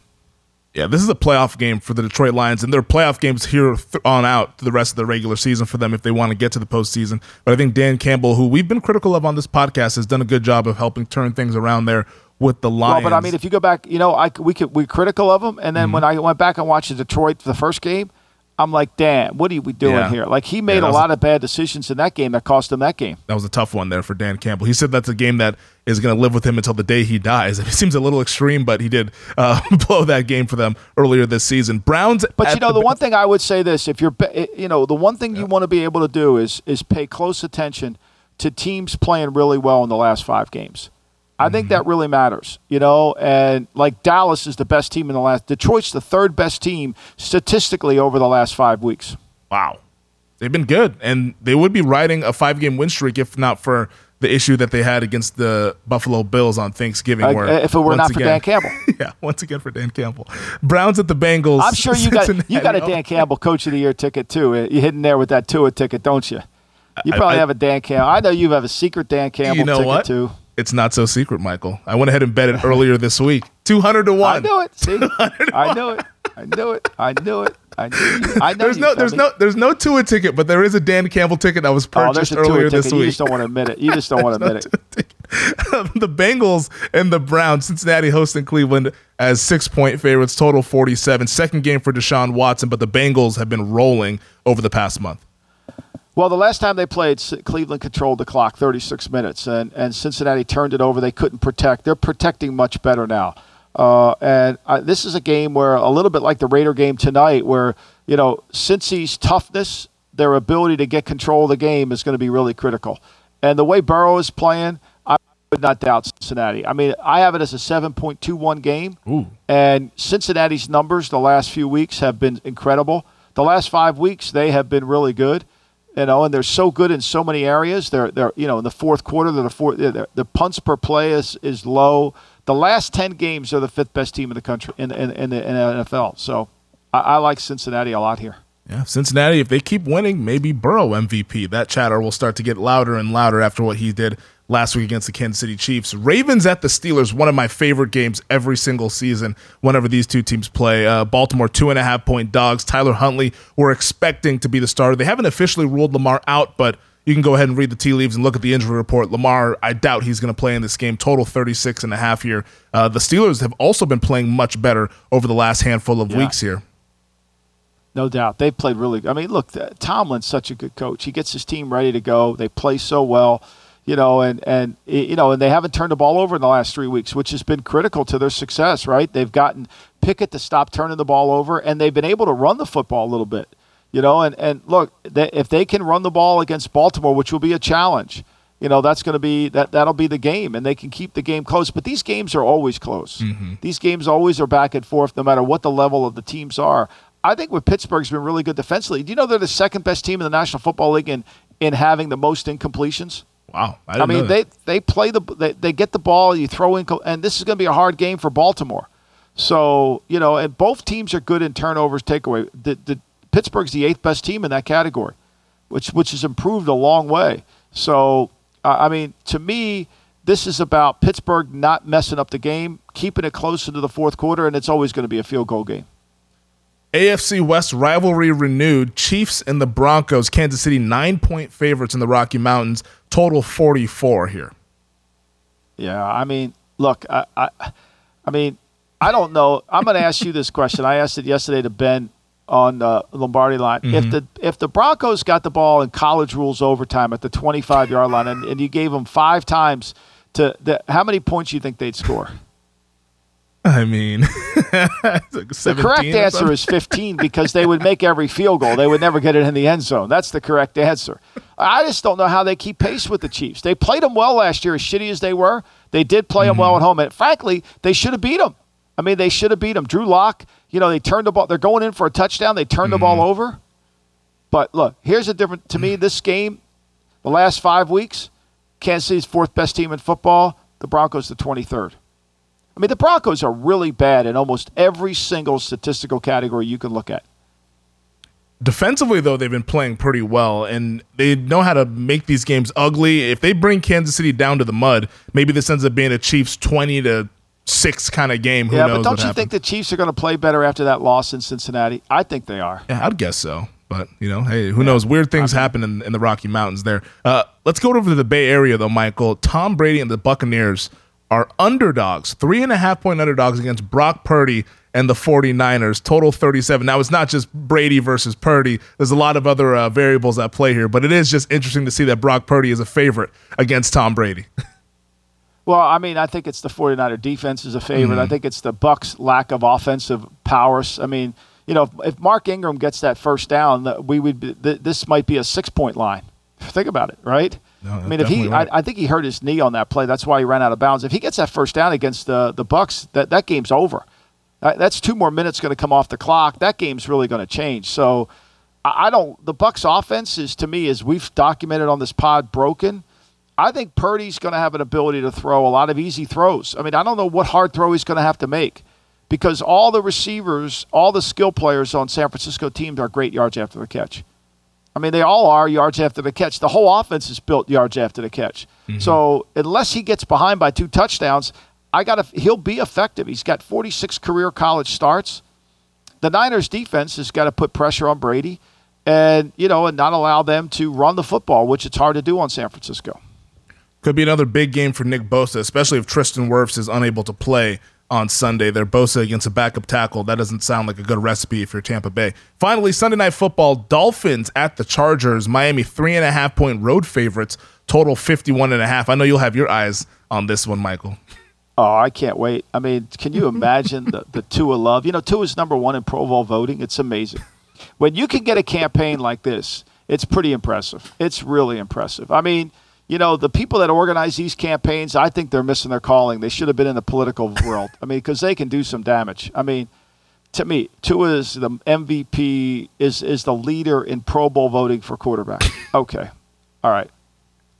Yeah, this is a playoff game for the Detroit Lions, and their playoff games here on out the rest of the regular season for them if they want to get to the postseason. But I think Dan Campbell, who we've been critical of on this podcast, has done a good job of helping turn things around there with the Lions. Well, but I mean, if you go back, you know, I we could we critical of them, and then mm-hmm. when I went back and watched the Detroit for the first game, I'm like, damn, what are we doing yeah. here? Like he made yeah, a lot a, of bad decisions in that game that cost him that game. That was a tough one there for Dan Campbell. He said that's a game that is going to live with him until the day he dies. It seems a little extreme, but he did uh, blow that game for them earlier this season. Browns, but you know, the, the, one thing I would say this: if you're, you know, the one thing yeah. you want to be able to do is is pay close attention to teams playing really well in the last five games. I think that really matters, you know. And like Dallas is the best team in the last. Detroit's the third best team statistically over the last five weeks. Wow, they've been good, and they would be riding a five-game win streak if not for the issue that they had against the Buffalo Bills on Thanksgiving. Uh, if it were not for Dan Campbell, yeah, once again for Dan Campbell. Browns at the Bengals. I'm sure you Cincinnati. got you got a Dan Campbell Coach of the Year ticket too. You're hitting there with that Tua ticket, don't you? You probably I, I, have a Dan Campbell. I know you have a secret Dan Campbell you know ticket what? too. It's not so secret, Michael. I went ahead and bet it earlier this week. 200 to 1. I knew it. See? I knew it. I knew it. I knew it. I knew you. I know there's no, there's no, there's no Tua ticket, but there is a Dan Campbell ticket that was oh, purchased oh, earlier this week. You just don't want to admit it. You just don't want to admit it. the Bengals and the Browns, Cincinnati hosting Cleveland as six point favorites, total 47. Second game for Deshaun Watson, but the Bengals have been rolling over the past month. Well, the last time they played, Cleveland controlled the clock 36 minutes, and, and Cincinnati turned it over. They couldn't protect. They're protecting much better now. Uh, and uh, this is a game where, a little bit like the Raider game tonight, where, you know, Cincy's toughness, their ability to get control of the game is going to be really critical. And the way Burrow is playing, I would not doubt Cincinnati. I mean, I have it as a 7.21 game. Ooh. And Cincinnati's numbers the last few weeks have been incredible. The last five weeks, they have been really good you know, and they're so good in so many areas. They're they're you know in the fourth quarter, they're the fourth, the punts per play is is low. The last ten games are the fifth best team in the country in in, in the NFL. So I, I like Cincinnati a lot here. Yeah, Cincinnati, if they keep winning, maybe Burrow MVP. That chatter will start to get louder and louder after what he did last week against the Kansas City Chiefs. Ravens at the Steelers, one of my favorite games every single season whenever these two teams play. Uh, Baltimore, two and a half point dogs. Tyler Huntley, we're expecting to be the starter. They haven't officially ruled Lamar out, but you can go ahead and read the tea leaves and look at the injury report. Lamar, I doubt he's going to play in this game. Total 36 and a half here. Uh, the Steelers have also been playing much better over the last handful of yeah. weeks here. No doubt. they've played really I mean, look, Tomlin's such a good coach. He gets his team ready to go. They play so well, you know, and and you know, and they haven't turned the ball over in the last 3 weeks, which has been critical to their success, right? They've gotten Pickett to stop turning the ball over and they've been able to run the football a little bit. You know, and and look, they, if they can run the ball against Baltimore, which will be a challenge, you know that's going to be that that'll be the game and they can keep the game close but these games are always close mm-hmm. these games always are back and forth no matter what the level of the teams are I think with Pittsburgh's been really good defensively. Do you know they're the second best team in the National Football League in, in having the most incompletions? Wow. I, I mean, they, they play the they, they get the ball, you throw in, and this is going to be a hard game for Baltimore. So, you know, and both teams are good in turnovers takeaway. The, the Pittsburgh's the eighth best team in that category, which which has improved a long way. So, uh, I mean, to me, this is about Pittsburgh not messing up the game, keeping it close into the fourth quarter, and it's always going to be a field goal game. AFC West rivalry renewed. Chiefs and the Broncos. Kansas City nine point favorites in the Rocky Mountains. Total forty four here. Yeah, I mean, look, I, I, I mean, I don't know. I'm going to ask you this question. I asked it yesterday to Ben on the Lombardi line. Mm-hmm. If the if the Broncos got the ball in college rules overtime at the 25 yard line, and, and you gave them five times to the, how many points do you think they'd score? I mean, like the correct answer is 15 because they would make every field goal. They would never get it in the end zone. That's the correct answer. I just don't know how they keep pace with the Chiefs. They played them well last year, as shitty as they were. They did play mm-hmm. them well at home. And frankly, they should have beat them. I mean, they should have beat them. Drew Lock, you know, they turned the ball. They're going in for a touchdown. They turned mm-hmm. the ball mm-hmm. over. But look, here's a different. To me, this game, the last five weeks, Kansas City's fourth best team in football. The Broncos, the 23rd. I mean, the Broncos are really bad in almost every single statistical category you can look at. Defensively, though, they've been playing pretty well, and they know how to make these games ugly. If they bring Kansas City down to the mud, maybe this ends up being a Chiefs twenty to six kind of game. Who yeah, but don't you happened? think the Chiefs are going to play better after that loss in Cincinnati? I think they are. Yeah, I'd guess so. But you know, hey, who yeah. knows? Weird things I mean, happen in, in, the Rocky Mountains there. Uh, let's go over to the Bay Area though, Michael. Tom Brady and the Buccaneers are underdogs, three and a half point underdogs against Brock Purdy and the 49ers, total 37. Now, it's not just Brady versus Purdy. There's a lot of other uh, variables at play here, but it is just interesting to see that Brock Purdy is a favorite against Tom Brady. Well, I mean, I think it's the 49er defense is a favorite. Mm-hmm. I think it's the Bucs' lack of offensive powers. I mean, you know, if, if Mark Ingram gets that first down, we would be, this might be a six point line. Think about it, right? No, I mean, if he, I, I, think he hurt his knee on that play. That's why he ran out of bounds. If he gets that first down against the the Bucs, that that game's over. That's two more minutes going to come off the clock. That game's really going to change. So, I don't. The Bucs' offense is to me, as we've documented on this pod, broken. I think Purdy's going to have an ability to throw a lot of easy throws. I mean, I don't know what hard throw he's going to have to make because all the receivers, all the skill players on San Francisco teams are great yards after the catch. I mean, they all are yards after the catch. The whole offense is built yards after the catch. Mm-hmm. So unless he gets behind by two touchdowns, I got. He'll be effective. He's got 46 career college starts. The Niners defense has got to put pressure on Brady, and you know, and not allow them to run the football, which it's hard to do on San Francisco. Could be another big game for Nick Bosa, especially if Tristan Wirfs is unable to play on Sunday. They're Bosa against a backup tackle. That doesn't sound like a good recipe if you're Tampa Bay. Finally, Sunday night football, Dolphins at the Chargers. Miami three and a half point road favorites, total 51 and a half. I know you'll have your eyes on this one, Michael. Oh, I can't wait. I mean, can you imagine the, the Tua love? You know, Tua is number one in Pro Bowl voting. It's amazing. When you can get a campaign like this, it's pretty impressive. It's really impressive. I mean, you know, the people that organize these campaigns, I think they're missing their calling. They should have been in the political world. I mean, because they can do some damage. I mean, to me, Tua is the MVP, is is the leader in Pro Bowl voting for quarterback. Okay, all right.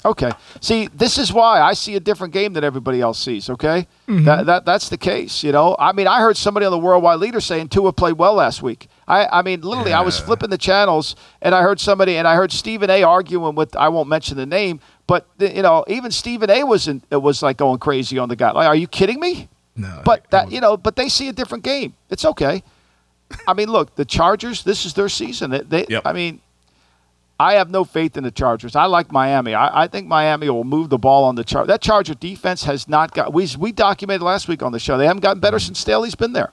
Okay. See, this is why I see a different game than everybody else sees. Okay, Mm-hmm. that, that that's the case. You know, I mean, I heard somebody on the worldwide leader saying Tua played well last week. I, I mean, literally, I was flipping the channels and I heard somebody, and I heard Stephen A. arguing with I won't mention the name, but you know, even Stephen A. was in, it was like going crazy on the guy. Like, are you kidding me? No, But that you know, but they see a different game. It's okay. I mean, look, the Chargers. This is their season. They, they Yep. I mean, I have no faith in the Chargers. I like Miami. I, I think Miami will move the ball on the Char. That Charger defense has not got. We we documented last week on the show. They haven't gotten better mm-hmm. since Staley's been there.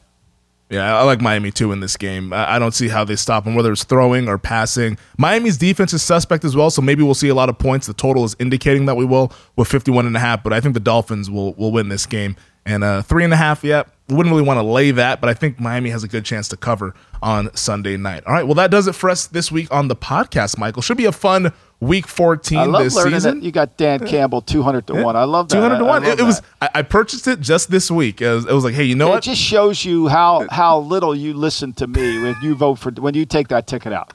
Yeah, I like Miami too in this game. I don't see how they stop them, whether it's throwing or passing. Miami's defense is suspect as well, so maybe we'll see a lot of points. The total is indicating that we will with 51 and a half, but I think the Dolphins will will win this game. And uh, three and a half, yeah, wouldn't really want to lay that, but I think Miami has a good chance to cover on Sunday night. All right, well, that does it for us this week on the podcast, Michael. Should be a fun week 14 I love this learning season. that you got Dan Campbell two hundred to one. I love that. Two hundred to I- I one. It, it was. I, I purchased it just this week. It was, it was like, hey, you know It what? just shows you how how little you listen to me when you vote for when you take that ticket out.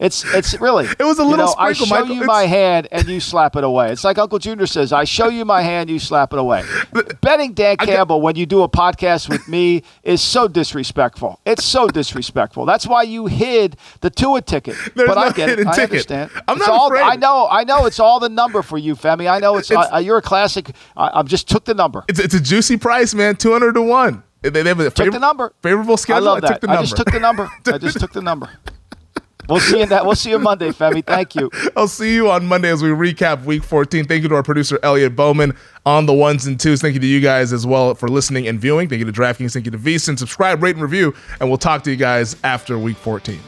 It's it's really It was a you little know, I sprinkle, show Michael. you my hand and you slap it away. It's like Uncle Junior says, I show you my hand, you slap it away. Betting Dan Campbell when you do a podcast with me is so disrespectful. It's so disrespectful. That's why you hid the Tua ticket. There's but no I get it. I ticket. understand. I'm It's not all, afraid. I know. I know. It's all the number for you, Femi. I know it's. It's- uh, you're a classic. I, I just took the number. It's, it's a juicy price, man. Two hundred to one. They, they have a Took favor- the number. Favorable schedule. I love that. took the number. I just took the number. I just took the number. We'll see you that. We'll see you Monday, Femi. Thank you. I'll see you on Monday as we recap Week 14. Thank you to our producer Elliot Bauman on the ones and twos. Thank you to you guys as well for listening and viewing. Thank you to DraftKings. Thank you to VSiN. Subscribe, rate, and review, and we'll talk to you guys after Week 14.